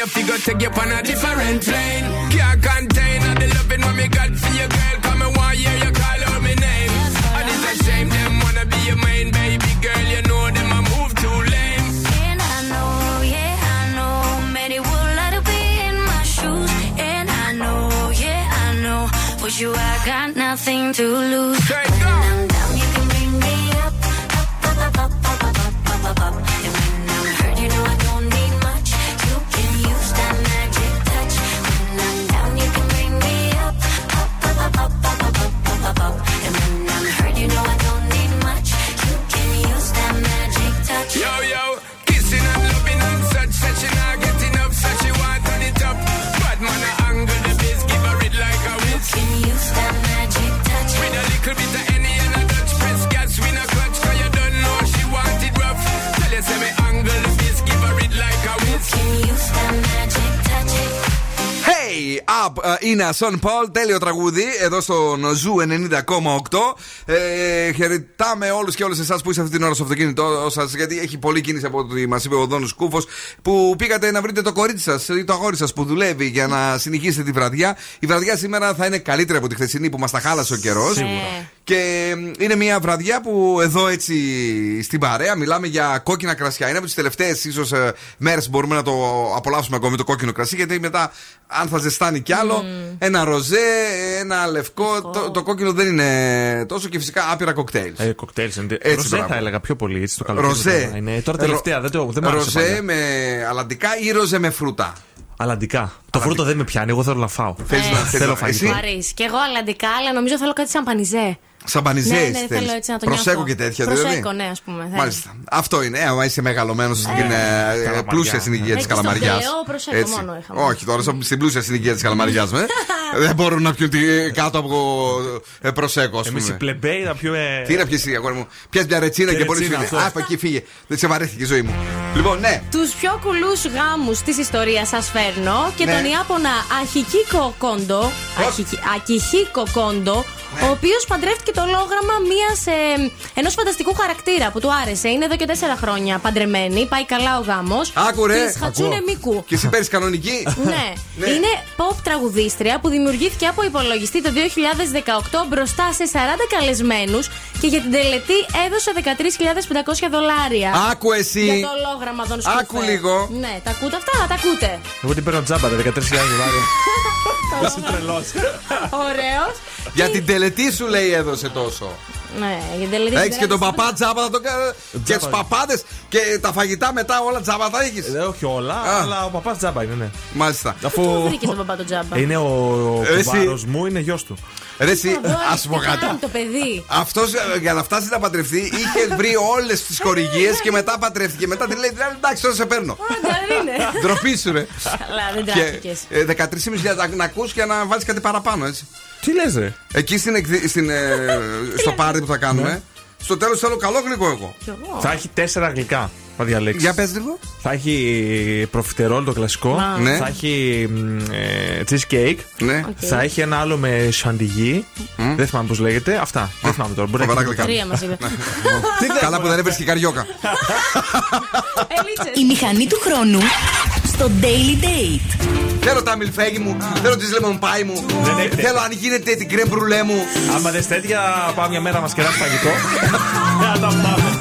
you figure take you on a different plane. Uh, είναι Sean Paul, τέλειο τραγούδι εδώ στον Zoo 90,8. Ε, χαιρετάμε όλους και όλες εσάς που είστε αυτή την ώρα στο αυτοκίνητό σας, γιατί έχει πολλή κίνηση από ό,τι μας είπε ο Δον Σκούφος, που πήγατε να βρείτε το κορίτσι σας ή το αγόρι σας που δουλεύει για να συνεχίσετε τη βραδιά. Η βραδιά σήμερα θα είναι καλύτερη από τη χθεσινή που μας τα χάλασε ο καιρός. Και μ, είναι μια βραδιά που εδώ έτσι στην παρέα μιλάμε για κόκκινα κρασιά. Είναι από τις τελευταίες ίσως μέρες που μπορούμε να το απολαύσουμε ακόμη το κόκκινο κρασί, γιατί μετά, αν θα ζεστάνει κι άλλο, ένα ροζέ, ένα λευκό. Το, το κόκκινο δεν είναι τόσο και φυσικά άπειρα κοκτέιλς. Ε, κοκτέιλς. Έτσι, Ροζέ μπράβο. θα έλεγα πιο πολύ έτσι το καλοκαίρι. Ροζέ. τώρα. Είναι, τώρα τελευταία δεν, το, δεν μ' άρεσε Ροζέ παλιά. με αλαντικά ή ροζέ με φρούτα; Αλλαντικά. Το φρούτο δεν με πιάνει, εγώ θέλω να φάω. Θέλεις να- θέλεις θέλω να- φαγητό. Μου αρέσει. Και εγώ αλλαντικά, αλλά νομίζω θέλω κάτι σαν πανιζέ. Σαμπανιζέ ναι, ναι, θέλεις. θέλω έτσι να το Προσέκο νιώθω. και τέτοια Προσέκο, δηλαδή. ναι, ας πούμε. θέλω. Μάλιστα. Αυτό είναι. Ε, άμα είσαι μεγαλωμένος στην ε, Καλαμαριά. πλούσια συνοικία της Εκεί στο Καλαμαριάς. Κλεό, Προσέκο μόνο είχαμε. Όχι, τώρα στο- στην πλούσια συνοικία της Καλαμαριάς. [laughs] δεν μπορούν να πιούν τι- κάτω από ε, προσέκο, ας Εμείς οι πούμε. πλεμπέοι θα πιούμε. Τι να πιέσει, αγόρι μου; Πιες μια ρετσίνα Τι και μπορεί ρετσίνα να αυτό. Α, από εκεί φύγε. Δεν σε βαρέθηκε η ζωή μου. Λοιπόν, ναι. Τους πιο κουλούς γάμους της ιστορίας σας φέρνω και Ναι. τον Ιάπωνα Αχικίκο Κόντο. Ακιχίκο Κόντο, Ναι. Ο οποίος παντρεύτηκε το λόγραμμα μιας, ε, ενός φανταστικού χαρακτήρα που του άρεσε. Είναι εδώ και τέσσερα χρόνια παντρεμένοι. Πάει καλά ο γάμος. Άκου ρε. Της Χατσούνε Ακούω. Μίκου. Και εσύ παίρνεις κανονική; Ναι. Ναι. Είναι pop τραγουδίστρια που δημιουργήθηκε από υπολογιστή το 2018 μπροστά σε 40 καλεσμένους και για την τελετή έδωσε 13.500 δολάρια. Άκου εσύ. Για το ολόγραμμα των σκουφέ. Άκου λίγο. Ναι, τα ακούτε αυτά, τα ακούτε. Εγώ την παίρνω τζάμπα, τα 13.000 δολάρια. [laughs] Είσαι τρελός. Ωραίος. Για την τελετή σου λέει έδωσε τόσο. Ναι, για την τελετή. Έχεις και τον παπά τζάμπα θα το κάνει. Και Τζάμπα. τους παπάδες και τα φαγητά μετά όλα τζάμπα θα έχεις. Ε, όχι όλα, Α. αλλά ο παπάς τζάμπα είναι, ναι. Μάλιστα. Πού Αφού βρήκε τον παπά τον τζάμπα. Ε, είναι ο, ο Εσύ. κουμπάρος μου, είναι γιος του. Ρε, εσύ, Εδώ ας έχεις πω κάτι. κάνει το παιδί. Αυτός για να φτάσει να παντρευτεί είχε βρει όλες τις χορηγίες και μετά παντρεύτηκε. Μετά τη λέει εντάξει, τώρα σε παίρνω. Δεν είναι. Ντροπή σου, ρε. Καλά, δεν Και τράπηκε. ε, 13.500 να- να ακούς και να βάλει κάτι παραπάνω, έτσι. Τι λες, ρε; Εκεί στην, εκδη- στην, ε, στο πάρτι που θα κάνουμε, στο τέλος θέλω καλό γλυκό εγώ. Θα έχει τέσσερα γλυκά. Θα διαλέξεις. Για πες λίγο. Θα έχει προφιτερόλ το κλασικό. Α. Ναι. Θα έχει μ, ε, cheesecake. Ναι. Θα έχει ένα άλλο με σαντιγί. Δεν θυμάμαι πώς λέγεται. Αυτά. Δεν θυμάμαι τώρα. Μπορεί να Φοβερά έχει γλυκά. Τρία μας είπε. Καλά που δεν έβρισκε και καριόκα. Η μηχανή του χρόνου στο Daily Date. Θέλω τα μιλφέγγι μου, θέλω τις λεμον πάι μου. Δεν έχετε. Θέλω αν γίνεται την κρέμ μπρουλέ μου. Άμα δεν τέτοια, πάμε μια μέρα να μας κεράσει φαγητό. [laughs] Να τα πάμε.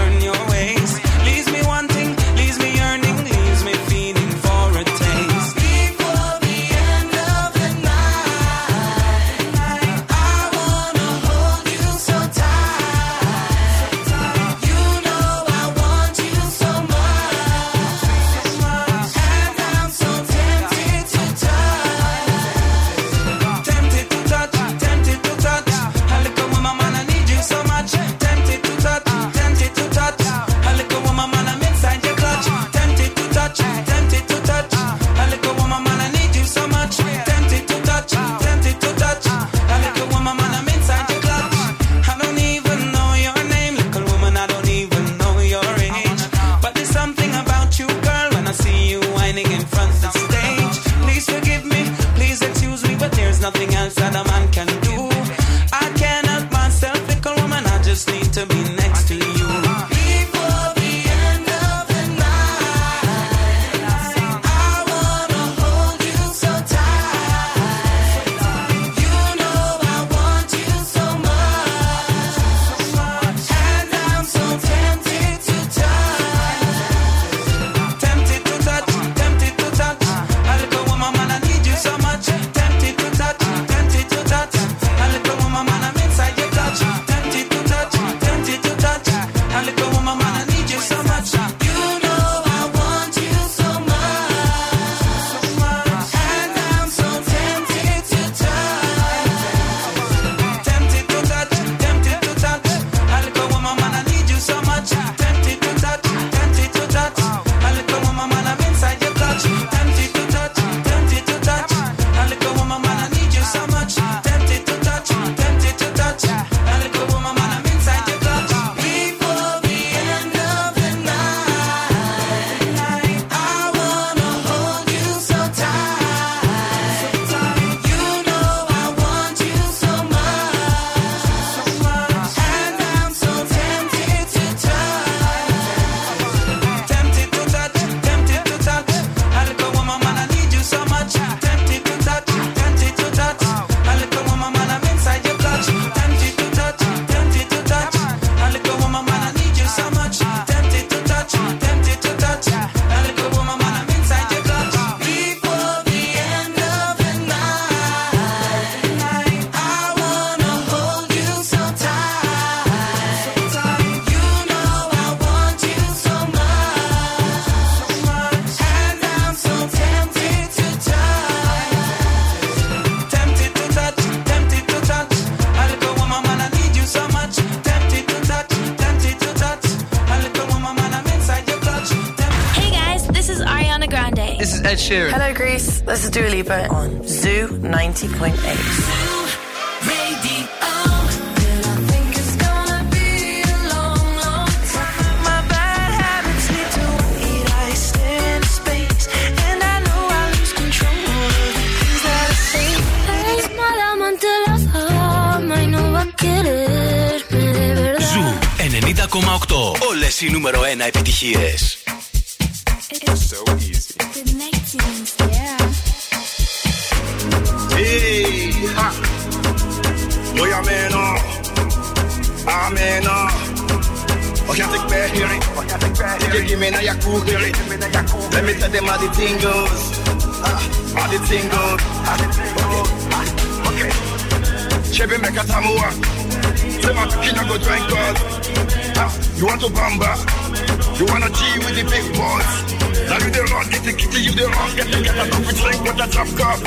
This is Dua Lipa on Zoo 90.8. Ζου 90,8. Όλε οι νούμερο 1 επιτυχίε. them all the tingles. Ah, uh, all the tingles. Uh, okay. Chebe make a tamua. Say my cookie go drink God. Ah, you want to bamba? You wanna G with the big boys? Now you the run, get the kitty, you the run, get the get a coffee drink with a top cup.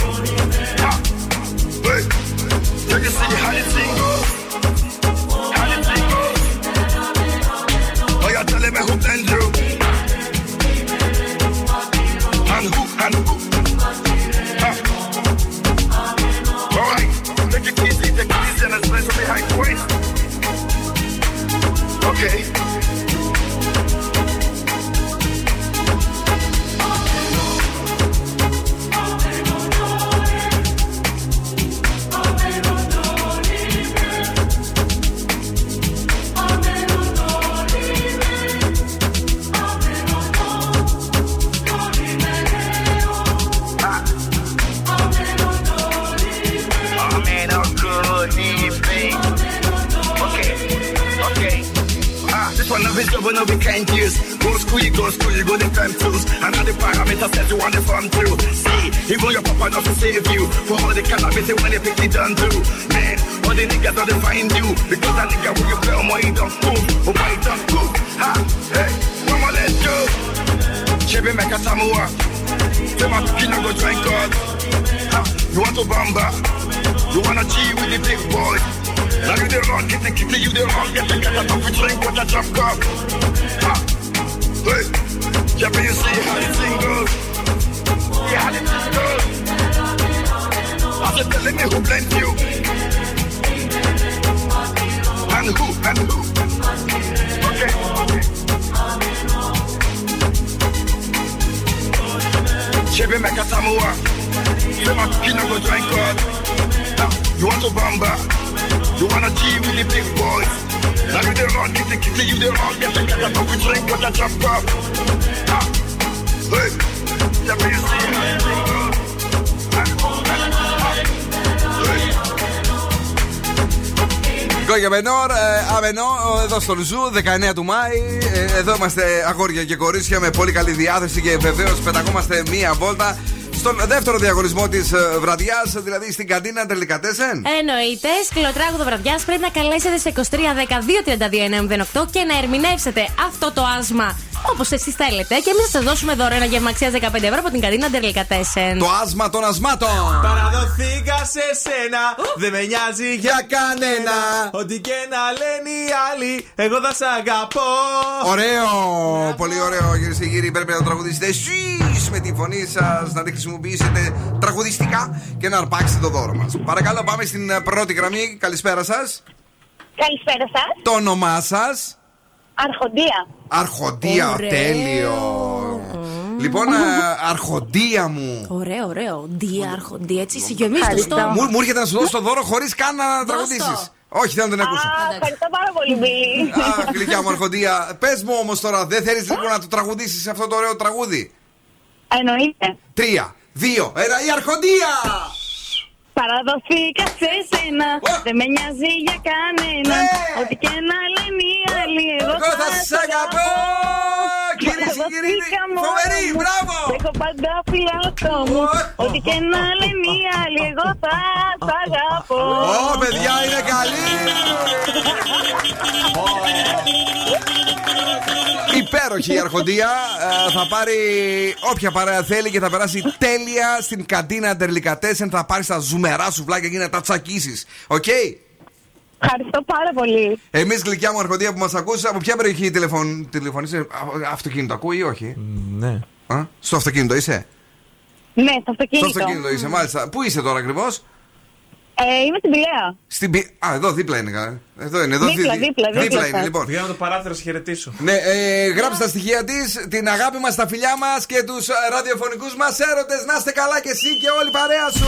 Uh, hey. Take a see how the tingles. remember. You wanna with the Μενόρ, Αμενό, εδώ στο Ζου, 19 του Μάη. Ε, εδώ είμαστε αγόρια και κορίτσια με πολύ καλή διάθεση και βεβαίως πεταγόμαστε μία βόλτα στον δεύτερο διαγωνισμό της βραδιάς, δηλαδή στην καντίνα Τελικατέσεν. Εννοείται, σκληροτράγουδο βραδιάς πρέπει να καλέσετε σε 23 10 232 908 και να ερμηνεύσετε αυτό το άσμα όπως εσείς θέλετε. Και εμείς θα σα δώσουμε δώρο ένα γεύμα αξίας 15 ευρώ από την καντίνα Τελικατέσεν. Το άσμα των ασμάτων. Παραδοθήκα σε σένα, δεν με νοιάζει για κανένα. Ό,τι και να λένε οι άλλοι, εγώ θα σ' αγαπώ. Ωραίο, πολύ ωραίο κυρίες και κύριοι. Πρέπει να το τραγουδήσετε εσείς με τη φωνή σας, να τη χρησιμοποιήσετε τραγουδιστικά και να αρπάξετε το δώρο μας. Παρακαλώ, πάμε στην ε, πρώτη γραμμή. Καλησπέρα σας. Καλησπέρα σας. Το όνομά σας. Αρχοντία. Αρχοντία, Ωραίο. τέλειο. Λοιπόν, ε, αρχοντία μου. Ωραίο, ωραίο. Διάρχο, δι, έτσι συγγενεί στο Ευχαριστώ. στόμα. Μου, μου έρχεται να σου δώσω το δώρο χωρίς καν να Δώσ' το. τραγουδήσεις. Όχι, θέλω να την ακούσω. Α, ευχαριστώ πάρα πολύ, Μπίλη. Αχ, γλυκιά μου αρχοντία. Πες μου όμως τώρα, δεν θέλεις λοιπόν να το τραγουδήσεις αυτό το ωραίο τραγούδι; Εννοείται. Τρία, δύο, ένα, η αρχοντία! Παραδοθήκα σε σένα. Δεν με νοιάζει για κανένα. Ό,τι και να λένε οι άλλοι, εγώ Εγώ θα σ' αγαπώ. Κυρίες και κύριοι, Παραδοθήκα μόνο φοβερή, μου. μπράβο. Έχω πάντα φιλάτο μου. Ό,τι και να λένε οι άλλοι, εγώ θα σ' αγαπώ. Ω, παιδιά, είναι καλή! Υπέροχη η αρχοντία. Ε, θα πάρει όποια παρέα θέλει και θα περάσει τέλεια στην καντίνα Ντελικατέσεν. Θα πάρει τα ζουμερά σουβλάκια και να τα τσακίσεις. Οκ; Ευχαριστώ πάρα πολύ. Εμείς γλυκιά μου αρχοντία που μας ακούσει, από ποια περιοχή τηλεφων... τηλεφωνήσες, Α, αυτοκίνητο ακούει ή όχι; Ναι. Α, στο αυτοκίνητο είσαι; Ναι, στο αυτοκίνητο. Στο αυτοκίνητο είσαι, μάλιστα. Πού είσαι τώρα ακριβώς; Ε, είμαι στην Πυλαία. Στην πι... Α, εδώ δίπλα είναι. καλά. Εδώ είναι. Εδώ Δίπλα, δι- δίπλα, δίπλα δίπλα σας. είναι, λοιπόν. Πήγα να το παράθυρο, χαιρετήσω. Ναι, ε, γράψτε τα στοιχεία της, την αγάπη μας, τα φιλιά μας και τους ραδιοφωνικούς μας έρωτες. Να είστε καλά και εσύ και όλη η παρέα σου.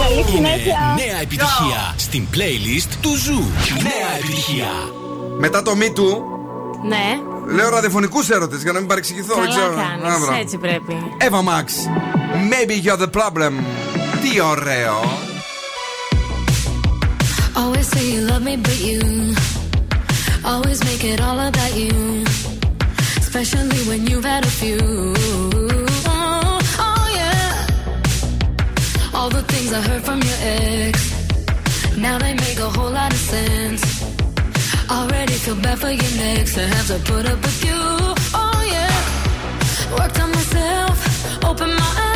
Νέα επιτυχία στην playlist του Zoo. Νέα επιτυχία. Μετά το Me Too, Ναι, λέω ραδιοφωνικούς έρωτες για να μην παρεξηγηθώ. δεν ξέρω. καλά Α, κάνει. μπράβο. Έτσι πρέπει. Eva Max, maybe you're the problem. Τι ωραίο. Always say you love me, but you always make it all about you. Especially when you've had a few. Oh, oh, yeah. All the things I heard from your ex. Now they make a whole lot of sense. Already feel bad for your next to have to put up with you. Oh, yeah. Worked on myself, open my eyes.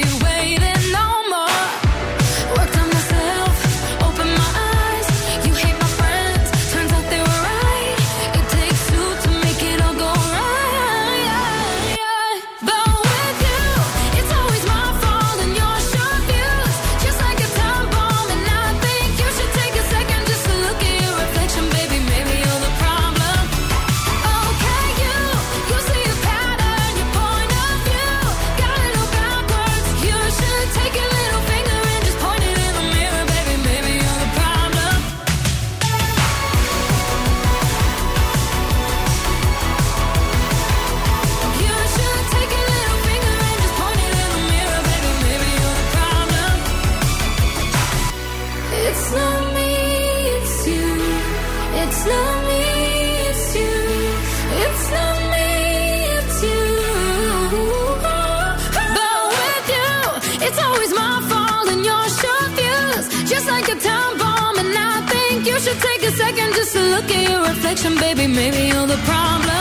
just look at your reflection, baby. Maybe you're the problem.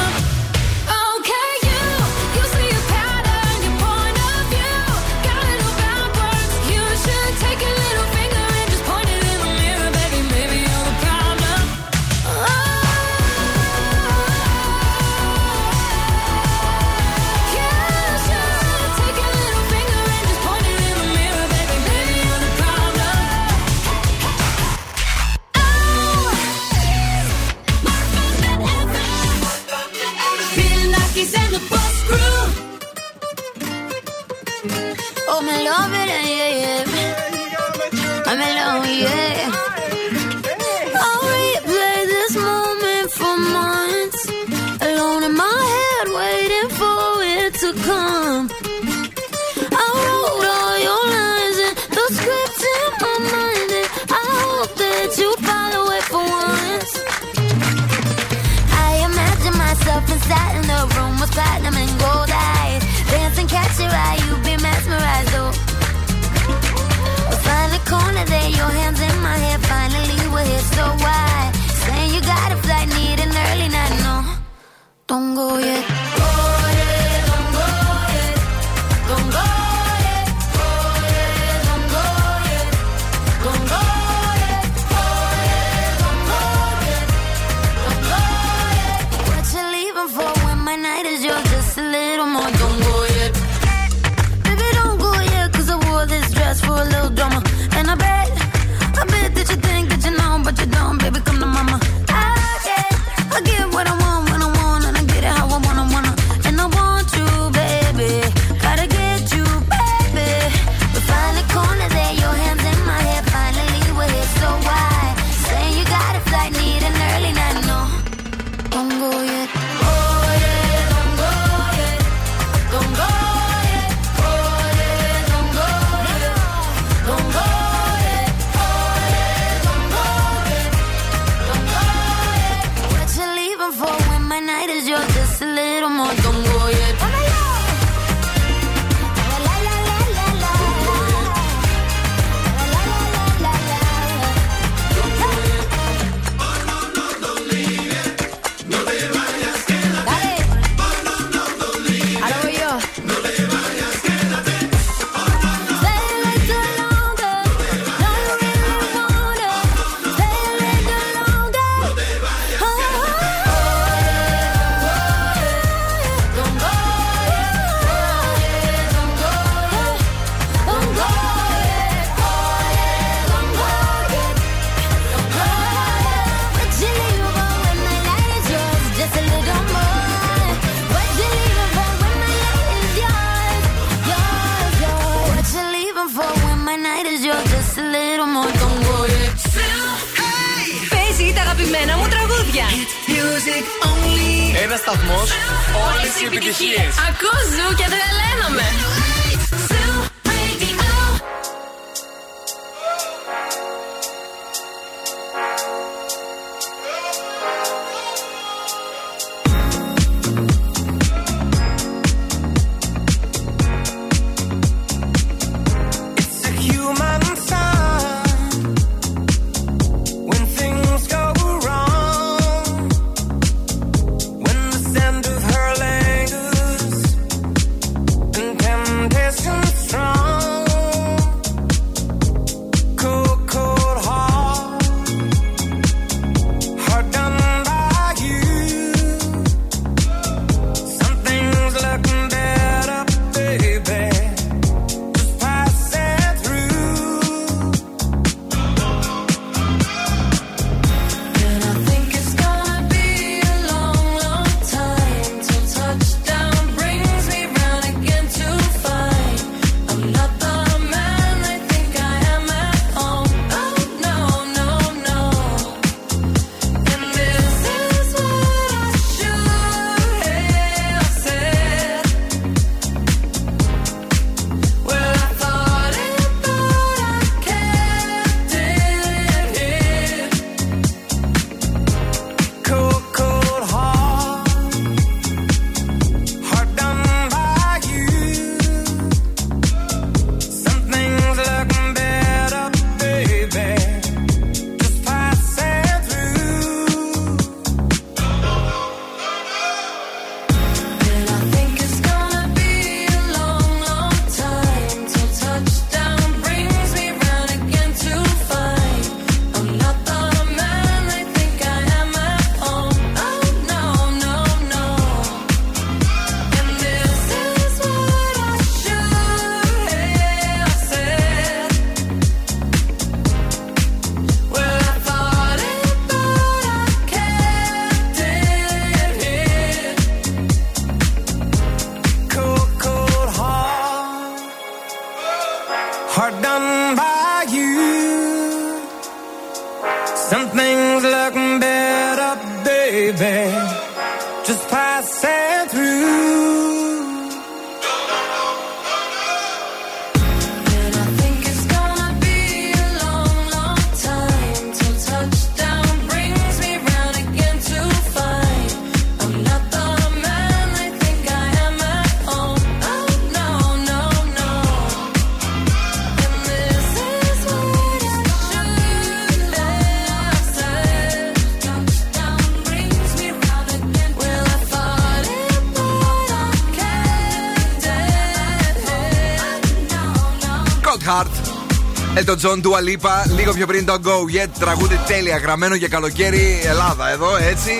Elton John, Dua Lipa, λίγο πιο πριν το Go Get, τραγούδι τέλεια, γραμμένο για καλοκαίρι Ελλάδα εδώ, έτσι.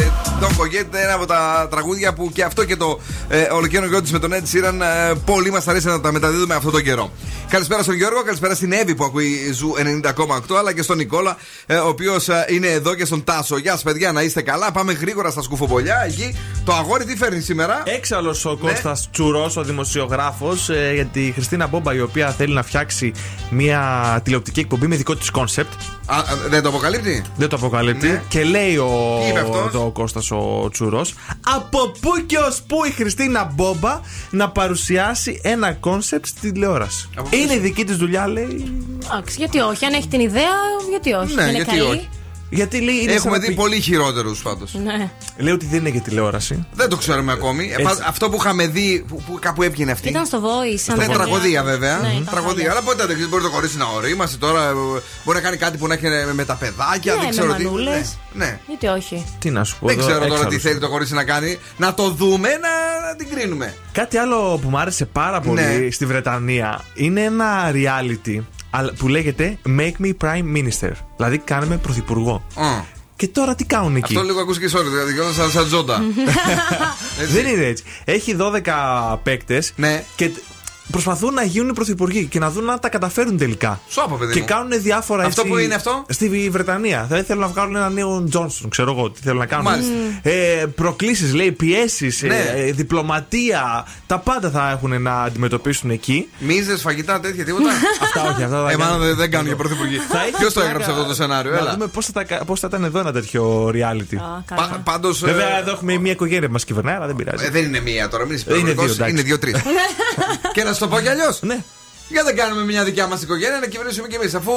Ε, το Go Get είναι ένα από τα τραγούδια που και αυτό και το ε, ολοκαίρινο της με τον Ed Sheeran ε, πολύ μας αρέσει να τα μεταδίδουμε αυτόν τον καιρό. Καλησπέρα στον Γιώργο, καλησπέρα στην Εύη που ακούει Zoo 90,8, αλλά και στον Νικόλα, ε, ο οποίος είναι εδώ και στον Τάσο. Γεια σας, παιδιά, να είστε καλά. Πάμε γρήγορα στα κουτσομπολιά. Εκεί το αγόρι τι φέρνει σήμερα; Έξαλλος Ναι. ο Κώστας Τσουρός, ο δημοσιογράφος, για τη Χριστίνα Μπόμπα, η οποία θέλει να φτιάξει μια τηλεοπτική εκπομπή με δικό της concept. Α, α, δεν το αποκαλύπτει; Δεν το αποκαλύπτει. Ναι. Και λέει ο, Τι είπε αυτός; εδώ ο Κώστας ο Τσουρός Από πού και ως πού η Χριστίνα Μπόμπα να παρουσιάσει ένα concept στη τηλεόραση. Είναι η δική της δουλειά, λέει. Εντάξει, γιατί όχι. Αν έχει την ιδέα, γιατί όχι. Ναι, είναι γιατί καλή. όχι. Γιατί λέει. είναι σαν Έχουμε να δει πει- πολύ χειρότερους πάντως. Ναι. Λέει ότι δεν είναι για τηλεόραση. Δεν το ξέρουμε ακόμη. Ε, Έτσι. πα- Αυτό που είχαμε δει, που, που κάπου έβγαινε αυτή. Ήταν στο Voice. αν Ναι, δεν τραγωδία κάνω. βέβαια. Ναι, Μμμ, ήταν τραγωδία. παλιά. Αλλά ποτέ δεν ξέρει, μπορεί το κορίτσι να ορίμασε τώρα. ε, Μπορεί να κάνει κάτι που να έχει με τα παιδάκια. Ναι, δεν με ξέρω τι. μανούλες. Ναι, ναι. Γιατί όχι. Τι να σου πω. Δεν εδώ, ξέρω τώρα τι έξαλλος. θέλει το κορίτσι να κάνει. Να το δούμε, να, να την κρίνουμε. Κάτι άλλο που μου άρεσε πάρα πολύ Ναι. στη Βρετανία είναι ένα reality αλλά- που λέγεται Make me Prime Minister. Δηλαδή, κάνε με πρωθυπουργό. Α. Και τώρα τι κάνουν εκεί; Αυτό λίγο ακούστηκε sorry, δηλαδή κιόλας σαν, σαν τζόντα. [laughs] Έτσι. Δεν είναι έτσι. Έχει 12 παίκτες Ναι. και τ- προσπαθούν να γίνουν πρωθυπουργοί και να δουν αν τα καταφέρουν τελικά. Σώπα, παιδί Και μου. κάνουν διάφορα Αυτό έτσι, που είναι αυτό; Στη Βρετανία. Δηλαδή θέλουν να βγάλουν ένα νέο Τζόνσον, ξέρω εγώ τι θέλουν να κάνουν. Μάλιστα. Ε, Προκλήσεις, λέει, πιέσεις, Ναι. ε, διπλωματία. Τα πάντα θα έχουν να αντιμετωπίσουν εκεί. Μίζες, φαγητά, τέτοια τίποτα. [laughs] Αυτά όχι, αυτά θα Ε, μάλλον κάνουν. δεν, δεν κάνουν για πρωθυπουργοί. Θα έχει Ποιος το πλάκα έγραψε αυτό το σενάριο, Να έλα. δούμε πώς θα, τα- πώς θα ήταν εδώ ένα τέτοιο reality. Α, καλά. Πα- Πάντως, ε, Βέβαια, εδώ έχουμε μια οικογένεια που μας κυβερνάει, αλλά δεν πειράζει. ε, δεν είναι μία τώρα, μην είσαι Ε, είναι υπερβολικός, δύο, εντάξει. Είναι δύο-τρει. [laughs] και να σου το πω κι αλλιώς. Ναι. Για δεν κάνουμε μια δικιά μας οικογένεια να κυβερνήσουμε κι εμείς. Αφού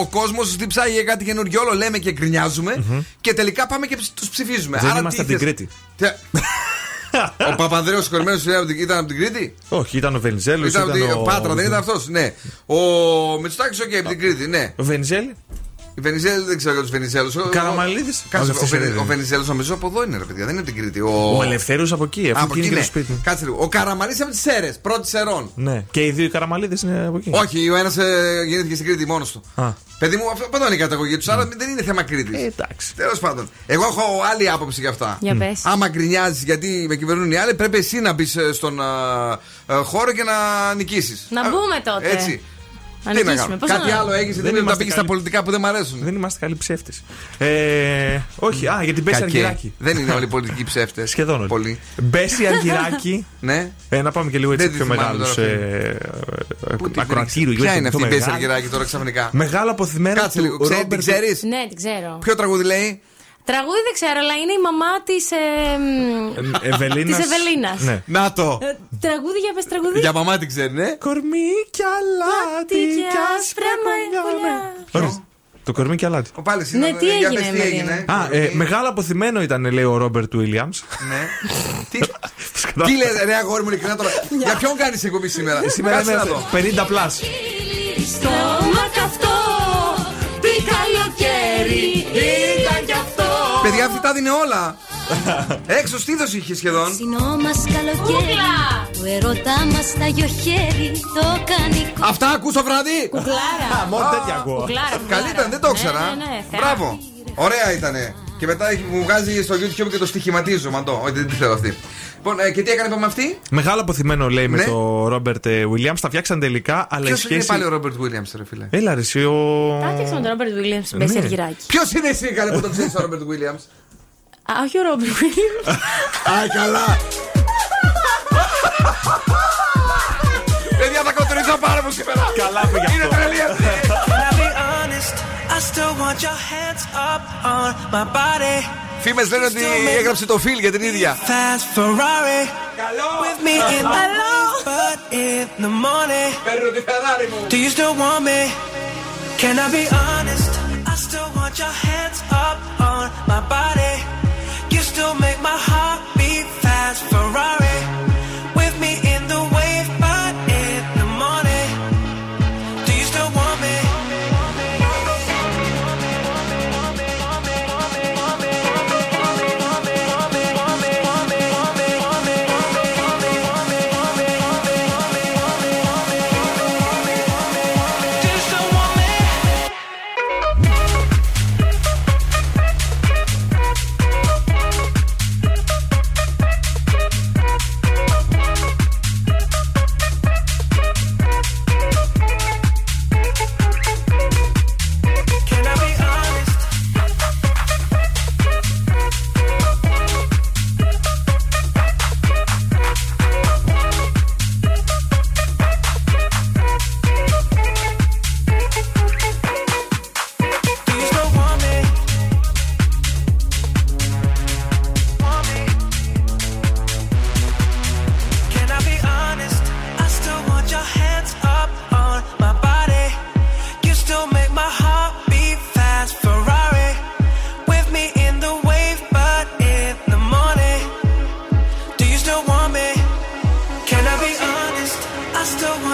ο κόσμος διψάει για κάτι καινούριο, όλο λέμε και γκρινιάζουμε και τελικά πάμε και τους ψηφίζουμε. Δεν Άρα είμαστε τι από την θες- Κρήτη. Τι- [laughs] Ο Παπανδρέος Κορμένο ήταν από την Κρήτη; Όχι, ήταν ο Βενιζέλος. Ήταν από την Πάτρα, δεν ήταν αυτός. Ναι. Ο Μητσοτάκης, οκ, από την Κρήτη, ναι. Ο Βενιζέλη. Η Βενιζέλου δεν ξέρω για τους Βενιζέλους. Ο Καραμαλίδης. Κάτσε, Α, ο, αυτός Βενι- είναι. ο Βενιζέλος νομίζω από εδώ είναι, ρε παιδιά, δεν είναι από την Κρήτη. Ο Ελευθέρω από εκεί, Α, αφού από είναι εκεί, και ναι. το σπίτι. Κάτσε λίγο. Ο Καραμαλής από τις Σέρρες, πρώτη Σερρών. Ναι. Και οι δύο οι Καραμαλίδες είναι από εκεί. Όχι, ο ένας γεννήθηκε στην Κρήτη μόνος του. Α. Παιδί μου, αυτό από εδώ είναι η καταγωγή τους, άρα δεν είναι θέμα Κρήτης. Ε, εντάξει. Τέλος πάντων. Εγώ έχω άλλη άποψη για αυτά. Για πες. Άμα γκρινιάζεις γιατί με κυβερνούν οι άλλοι, πρέπει εσύ να μπεις στον α, α, χώρο και να νικήσεις. Να μπούμε τότε. Έτσι. Να Τι να νικήσουμε. κάνω. Πώς Κάτι να- άλλο έχεις, Δεν δεν να είμαστε πήγες στα καλοί. πολιτικά που δεν μ' αρέσουν; Δεν είμαστε καλοί ψεύτες. Ε, όχι, α, για την Μπέση Κακέ. Αργυράκη. Δεν είναι όλοι οι πολιτικοί ψεύτες. Σχεδόν όλοι. Πολύ. Μπέση Αργυράκη. [laughs] Ναι. Ε, να πάμε και λίγο έτσι Δεν τη πιο θυμάμαι μεγάλους τώρα, ακροατήρου. Ποια είναι αυτή η Μπέση Αργυράκη τώρα ξαφνικά; Μεγάλο αποθυμένο Κάτσε λίγο. του Ξέρει- Την Ρόμπερτ. ξέρεις; Ναι, την ξέρω. Ποιο τραγούδι λέει; Τραγούδι δεν ξέρω, αλλά είναι η μαμά της. Ε, Ευελίνας. Της Ευελίνας. Ναι. Να το. ε, τραγούδι για πες τραγούδι. Για μαμά την ξέρει, ναι. Κορμί και αλάτι και και άσπρα άσπρα μαλλιά. Ορίστε. Το κορμί και αλάτι. Ο πάλι Ναι, τι για έγινε πες τι με έγινε. Α, ε, μεγάλο αποθυμένο ήταν, λέει ο Ρόμπερτ Βίλιαμς. Ναι. [laughs] Τι- Τι λε, ρε αγόρι μου, ειλικρινά τώρα. Για ποιον κάνεις εκπομπή σήμερα; Σήμερα Κάτσε είναι να δω. 50 πλάσ. Στόμα καυτό, Παιδιά, αυτή τα δίνει όλα. [laughs] Έξω στήθος είχε σχεδόν. Συνό μας καλοκαίρι Το ερωτά μας τα γιοχέρι Το κάνει Αυτά ακούς το βράδυ. Κουκλάρα. Μόνο τέτοια ακούω. Κουκλάρα, κουκλάρα. Καλή ήταν, δεν το Ναι, ήξερα. ναι, ναι, θεά. Μπράβο. Ωραία ήτανε. Και μετά έχει- μου βγάζει στο YouTube και το στοιχηματίζω. Μαντώ. Όχι, δεν τη θέλω αυτή. Λοιπόν, ε, και τι έκανε με αυτή; Μεγάλο αποθυμένο λέει ναι. με το Ρόμπερτ Βίλιαμ. Τα φτιάξαν τελικά. Αλλά Ποιος σχέση... είναι πάλι ο Ρόμπερτ Βίλιαμ, ρε φίλε; Έλα, ρε, εσύ, ο. Τα φτιάξαν με τον Ρόμπερτ Βίλιαμ με ναι. σεργυράκι. Ποιος είναι εσύ, καλέ που το ξέρεις ο Ρόμπερτ Βίλιαμ. Α, όχι ο Ρόμπερτ Βίλιαμ. [laughs] Α, καλά. Παιδιά, θα κοτρίζω πάρα πολύ σήμερα. Καλά, παιδιά. Είναι τρελή αυτή. [laughs] Φήμε λένε ότι έγραψε το Φιλ για την ίδια. Παίρνω τη Ferrari μου. Do you still want me? Can I be honest? I still want your hands up on my body. You still make my heart beat fast, Ferrari.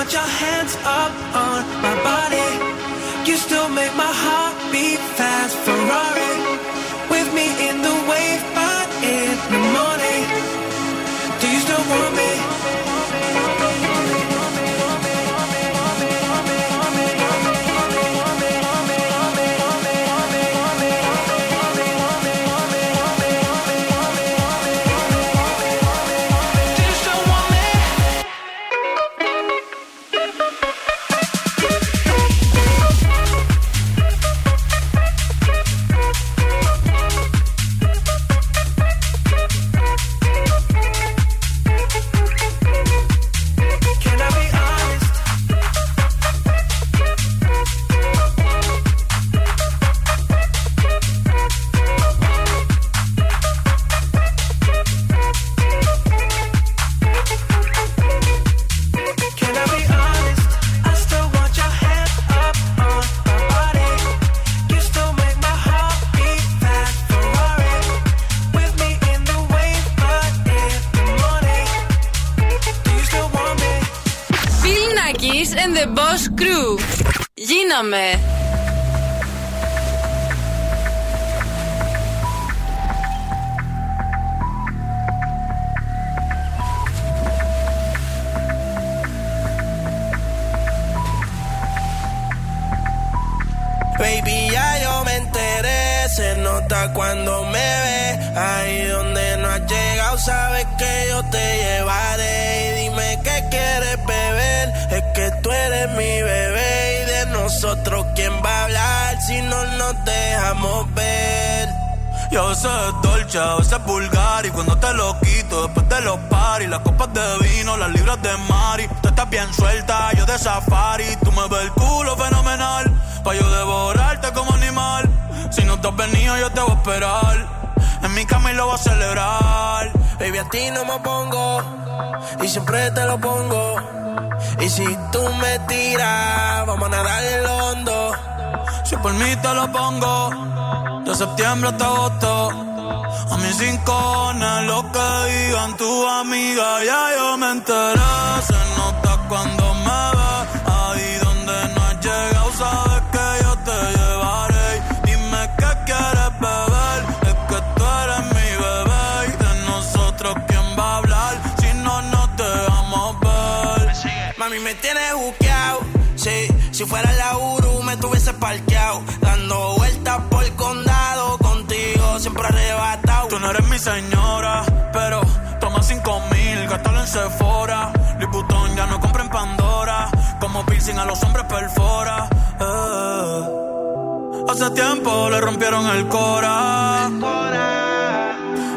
want your hands up on my body. You still make my heart beat fast, Ferrari. With me in the wave, but in the morning. Do you still want me? septiembre hasta agosto. A mis cinco lo que digan tu amiga, ya yo me enteré. señora, pero toma cinco mil, gastalo en Sephora. Louis ya no compra en Pandora, como piercing a los hombres perfora. Eh. Hace tiempo le rompieron el cora.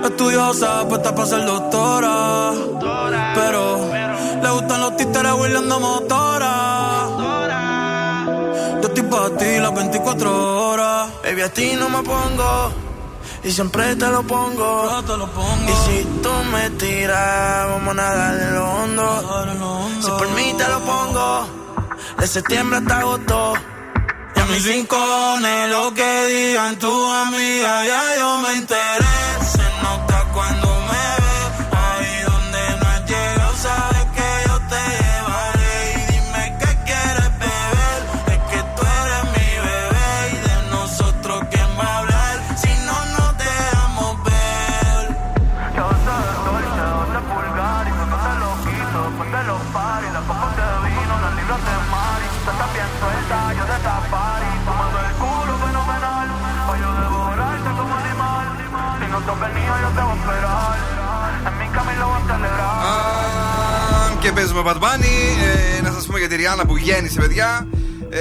Estudiosa, puesta para ser doctora. Pero le gustan los títeres huirleando motora. Yo estoy para ti las 24 horas. Baby, a ti no me pongo y siempre te lo pongo. Y si tú me tiras, vamos a nadar en lo hondo. Si por mí te lo pongo, de septiembre hasta agosto. Y a mis rincones, lo que digan tus amigas, ya yo me enteré. Te voy a esperar. En mi camino voy a celebrar. Α, Και παίζουμε Bad Bunny. Ε, να σας πούμε για τη Ριάννα που γέννησε, παιδιά. Ε,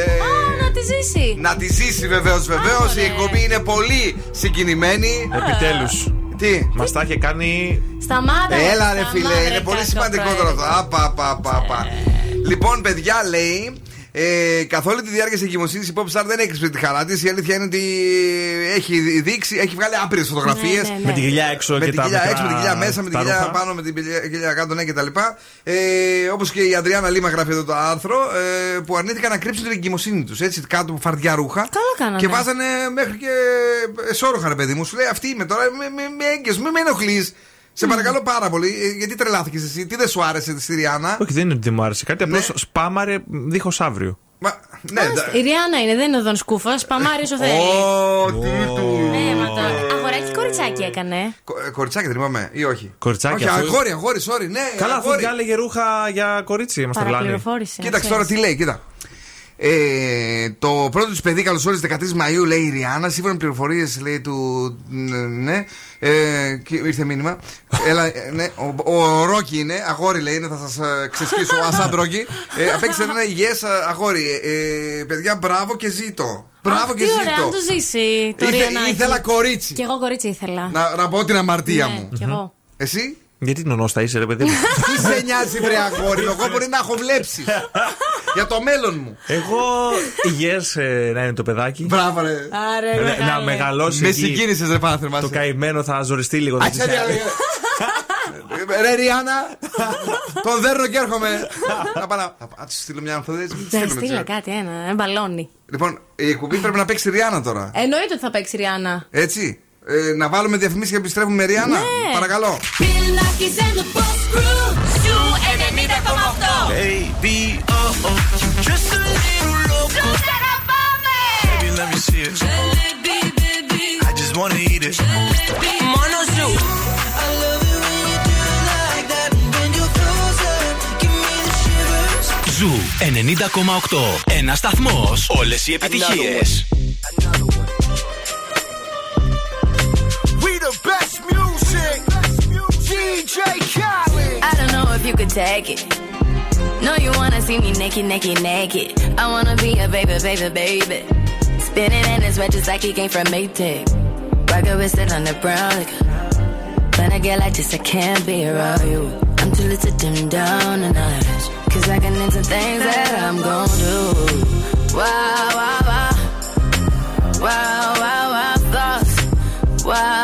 Να τη ζήσει. να τη ζήσει βεβαίως, βεβαίως. Η εκπομπή είναι πολύ συγκινημένη. Επιτέλους. Τι; Μας τα είχε κάνει. Σταμάτα. Έλα ρε σταμάτα, φίλε, είναι ρε, πολύ κακό σημαντικό τώρα αυτό. πράγμα. Απα, πα, πα, πα. Λοιπόν, παιδιά, λέει. Ε, καθ' όλη τη διάρκεια της εγκυμοσύνης η Pop Star δεν έκρυψε τη χαρά τη. Η αλήθεια είναι ότι έχει δείξει, έχει βγάλει άπειρες φωτογραφίες. Ναι, ναι, ναι. Με την κοιλιά έξω Με και την τα κοιλιά μικρά έξω, με την κοιλιά μέσα, με την τα κοιλιά ρούχα. πάνω, με την κοιλιά- κοιλιά κάτω, ναι κτλ. Ε, Όπως και η Αντριάννα Λίμα γράφει εδώ το άρθρο, ε, που αρνήθηκαν να κρύψουν την εγκυμοσύνη τους. Έτσι, κάτω από φαρδιά ρούχα. Καλά κάνανε. Και βάζανε μέχρι και εσόρουχα, ρε παιδί μου. Σου λέει αυτή είμαι τώρα, με, με, με έγκυος, μην με ενοχλείς. Σε παρακαλώ πάρα πολύ, ε, γιατί τρελάθηκε εσύ, τι δεν σου άρεσε στη Ριάννα; Όχι, δεν είναι ότι δεν μου άρεσε κάτι. Απλώς σπάμαρε δίχως αύριο. Μα, ναι, Άστα, Η Ριάννα είναι, δεν είναι ο Δον Σκούφα. Παμάρι όσο θέλει. Ω, τι του. Ναι, μα το αγοράκι κοριτσάκι έκανε. Κο- ε, Κοριτσάκι δεν είπαμε, ή όχι; Κοριτσάκι Όχι, αφού- αγόρι, αγόρι, sorry, ναι. Καλά, αφού αγόρι. διάλεγε ρούχα για κορίτσι, μα τρελάνει. Παραπληροφόρησε. Κοίταξε ξέρεις. τώρα τι λέει, κοίτα. Ε, το πρώτο της παιδί καλωσόρισε 13 Μαου, λέει η Ριάννα. Σύμφωνα με πληροφορίες, λέει του. Ναι. Ε, και ήρθε μήνυμα. Έλα, ε, ναι, ο, ο Ρόκι είναι, αγόρι λέει, είναι, θα σας ε, ξεσκίσω. Ασάντ Ρόκι. Ε, απέκτησε ένα υγιές αγόρι. Ε, ε, παιδιά, μπράβο και ζήτω. Μπράβο Αχ, και τι ωραία, ζήτω. να του ζήσει το Ήθε- Ριαννάκι. ήθελα κορίτσι. Κι εγώ κορίτσι ήθελα. Να, να πω την αμαρτία Ναι, μου. κι εγώ. Εσύ; Γιατί νονόστα είσαι, ρε παιδί μου; [laughs] Τι σε νοιάζει, βρε αγόρι μου. Εγώ μπορεί να έχω βλέψει. Για το μέλλον μου. Εγώ υγιές να είναι το παιδάκι. Μπράβο, ρε. Άρε, Να- μεγάλε. να μεγαλώσει. Με εκεί. συγκίνησες, ρε πάθερ μα. Το καημένο θα ζοριστεί λίγο. Α, ξέρει, Ρε Rihanna, τον δέρνω και έρχομαι. Να πάω να. Α, του στείλω μια ανθοδέσμη. Ναι, Στείλουμε, στείλε ξέρω. κάτι, ένα, ένα μπαλόνι. Λοιπόν, η εκπομπή πρέπει να παίξει Rihanna τώρα. Εννοείται ότι θα παίξει η Rihanna. Έτσι. Ε, να βάλουμε διαφημίσεις και επιστρέφουμε με Rihanna. Ναι. Παρακαλώ. Bill Nakis and the Boss Crew. Zoo 90,8. Baby, oh oh, you just Khaled. I don't know if you could take it. No, you wanna see me naked, naked, naked. I wanna be a baby, baby, baby. Spinning in his red just like he came from Maytag. Rocket with it on the brown. Like, when I get like this, I can't be around you. I'm too little to dim down the night. Cause I can into things that I'm gon' do. Wow, wow, wow. Wow, wow, wow, thoughts. Wow.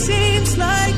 seems like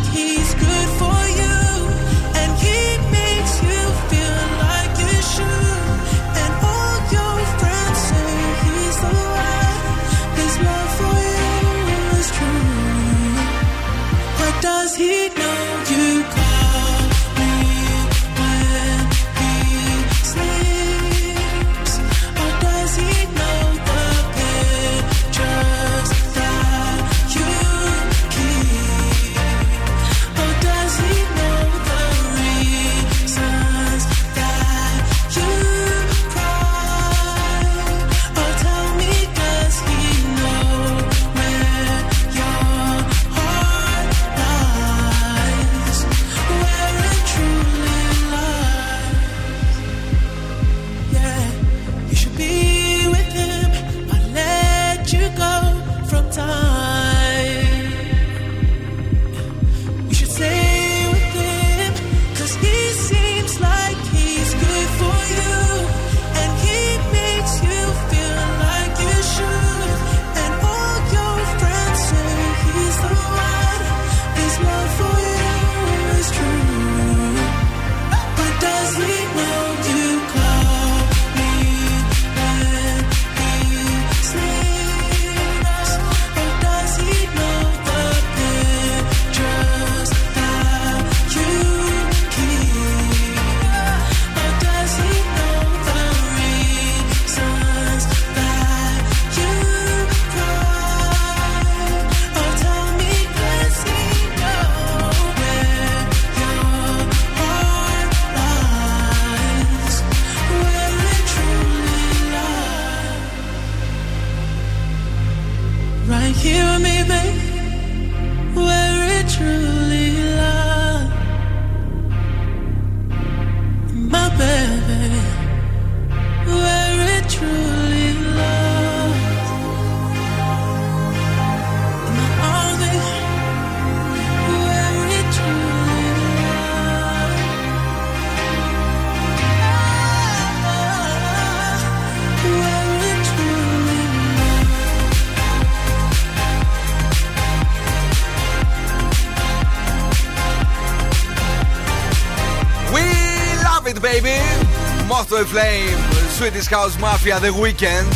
Moth to a flame. Swedish House Mafia, The Weekend.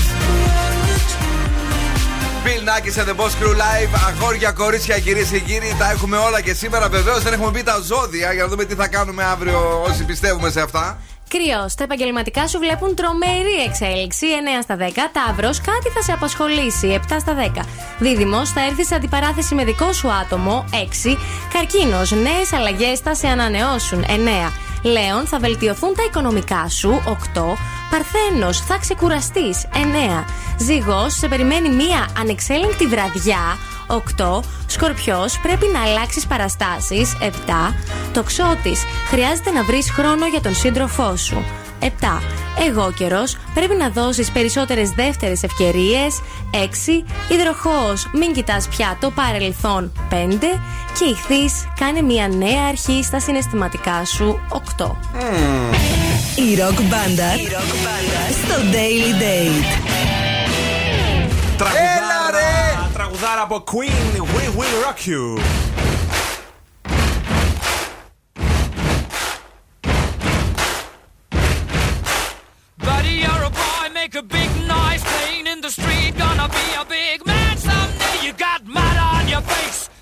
Bill Nackis and the Boss Crew Live. Αγόρια, κορίτσια, κυρίες και κύριοι, τα έχουμε όλα και σήμερα. Βεβαίως δεν έχουμε πει τα ζώδια για να δούμε τι θα κάνουμε αύριο όσοι πιστεύουμε σε αυτά. Κρυός, τα επαγγελματικά σου βλέπουν τρομερή εξέλιξη. 9 στα 10. Ταύρος, κάτι θα σε απασχολήσει. 7 στα 10. Δίδυμος, θα έρθεις σε αντιπαράθεση με δικό σου άτομο. 6. Καρκίνος, νέες αλλαγές θα σε ανανεώσουν. 9. Λέων, θα βελτιωθούν τα οικονομικά σου. 8. Παρθένος, θα ξεκουραστείς. 9. Ζυγός, σε περιμένει μία ανεξέλεγκτη βραδιά. 8. Σκορπιός, πρέπει να αλλάξεις παραστάσεις. 7. Τοξότης, χρειάζεται να βρεις χρόνο για τον σύντροφό σου. 7. Εγώ καιρός, πρέπει να δώσεις περισσότερες δεύτερες ευκαιρίες. 6. Υδροχός, μην κοιτάς πια το παρελθόν. 5. Και ηχθεί, κάνε μια νέα αρχή στα συναισθηματικά σου. 8. Η ροκ μπάντα στο Daily Date. Τραγουδάρα, τραγουδάρα από Queen, We Will Rock You.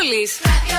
εκπομπή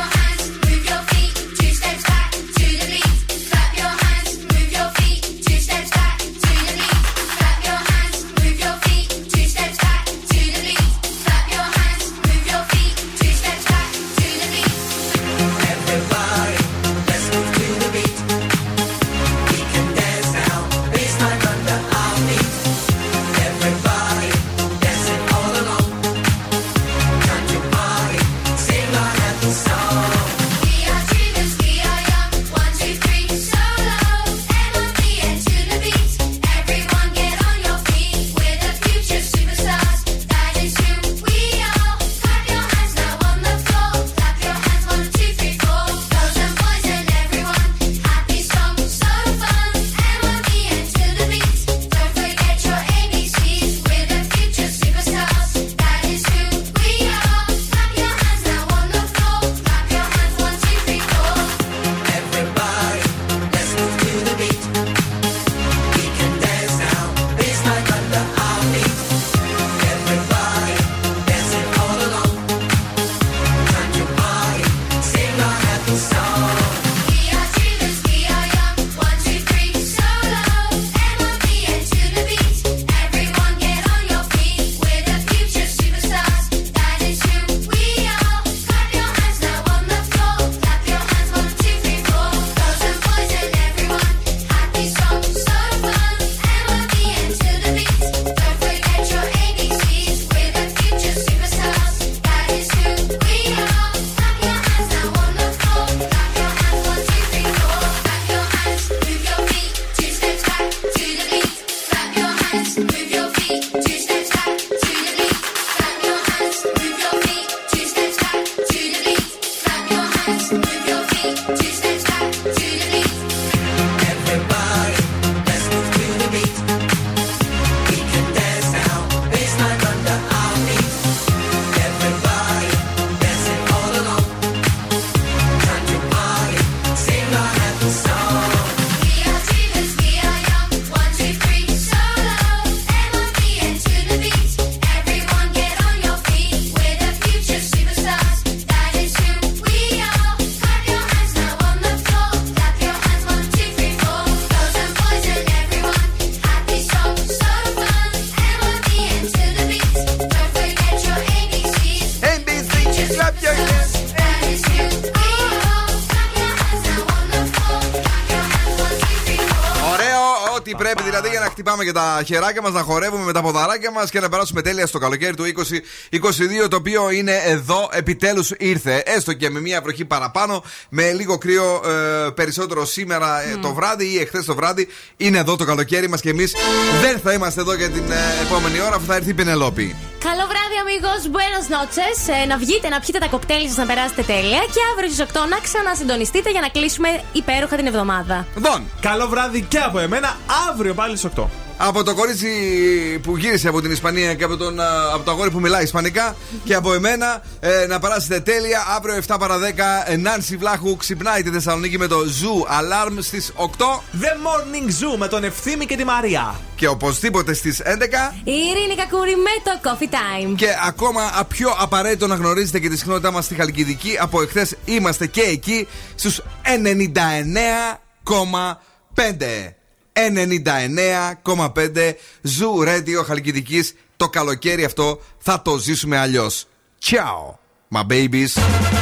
και τα χεράκια μας, να χορεύουμε με τα ποδαράκια μας και να περάσουμε τέλεια στο καλοκαίρι του 2022, το οποίο είναι εδώ, επιτέλους ήρθε. Έστω και με μια βροχή παραπάνω, με λίγο κρύο ε, περισσότερο σήμερα ε, το βράδυ ή εχθές το βράδυ. Είναι εδώ το καλοκαίρι μας και εμείς δεν θα είμαστε εδώ για την ε, επόμενη ώρα αφού θα έρθει η Πενελόπη. Καλό βράδυ, amigos. Buenas noches. Ε, να βγείτε, να πιείτε τα κοκτέιλ σας, να περάσετε τέλεια. Και αύριο στις 8 να ξανασυντονιστείτε για να κλείσουμε υπέροχα την εβδομάδα. Δον! Καλό βράδυ και από εμένα. Αύριο πάλι στις 8. Από το κορίτσι που γύρισε από την Ισπανία και από, τον, α, από το αγόρι που μιλάει Ισπανικά και από εμένα ε, να περάσετε τέλεια. Αύριο 7 παρα 10 ε, Νάνση Βλάχου ξυπνάει τη Θεσσαλονίκη με το Zoo Alarm στις 8 The Morning Zoo με τον Ευθύμη και τη Μαρία. και οπωσδήποτε στις 11. Η Ειρήνη Κακούρη με το Coffee Time. Και ακόμα α, πιο απαραίτητο να γνωρίζετε και τη συχνότητά μας στη Χαλκιδική. Από εχθές είμαστε και εκεί στους 99,5. 99,5 Zoo Radio Χαλκιδικής. Το καλοκαίρι αυτό θα το ζήσουμε αλλιώς. Ciao, my babies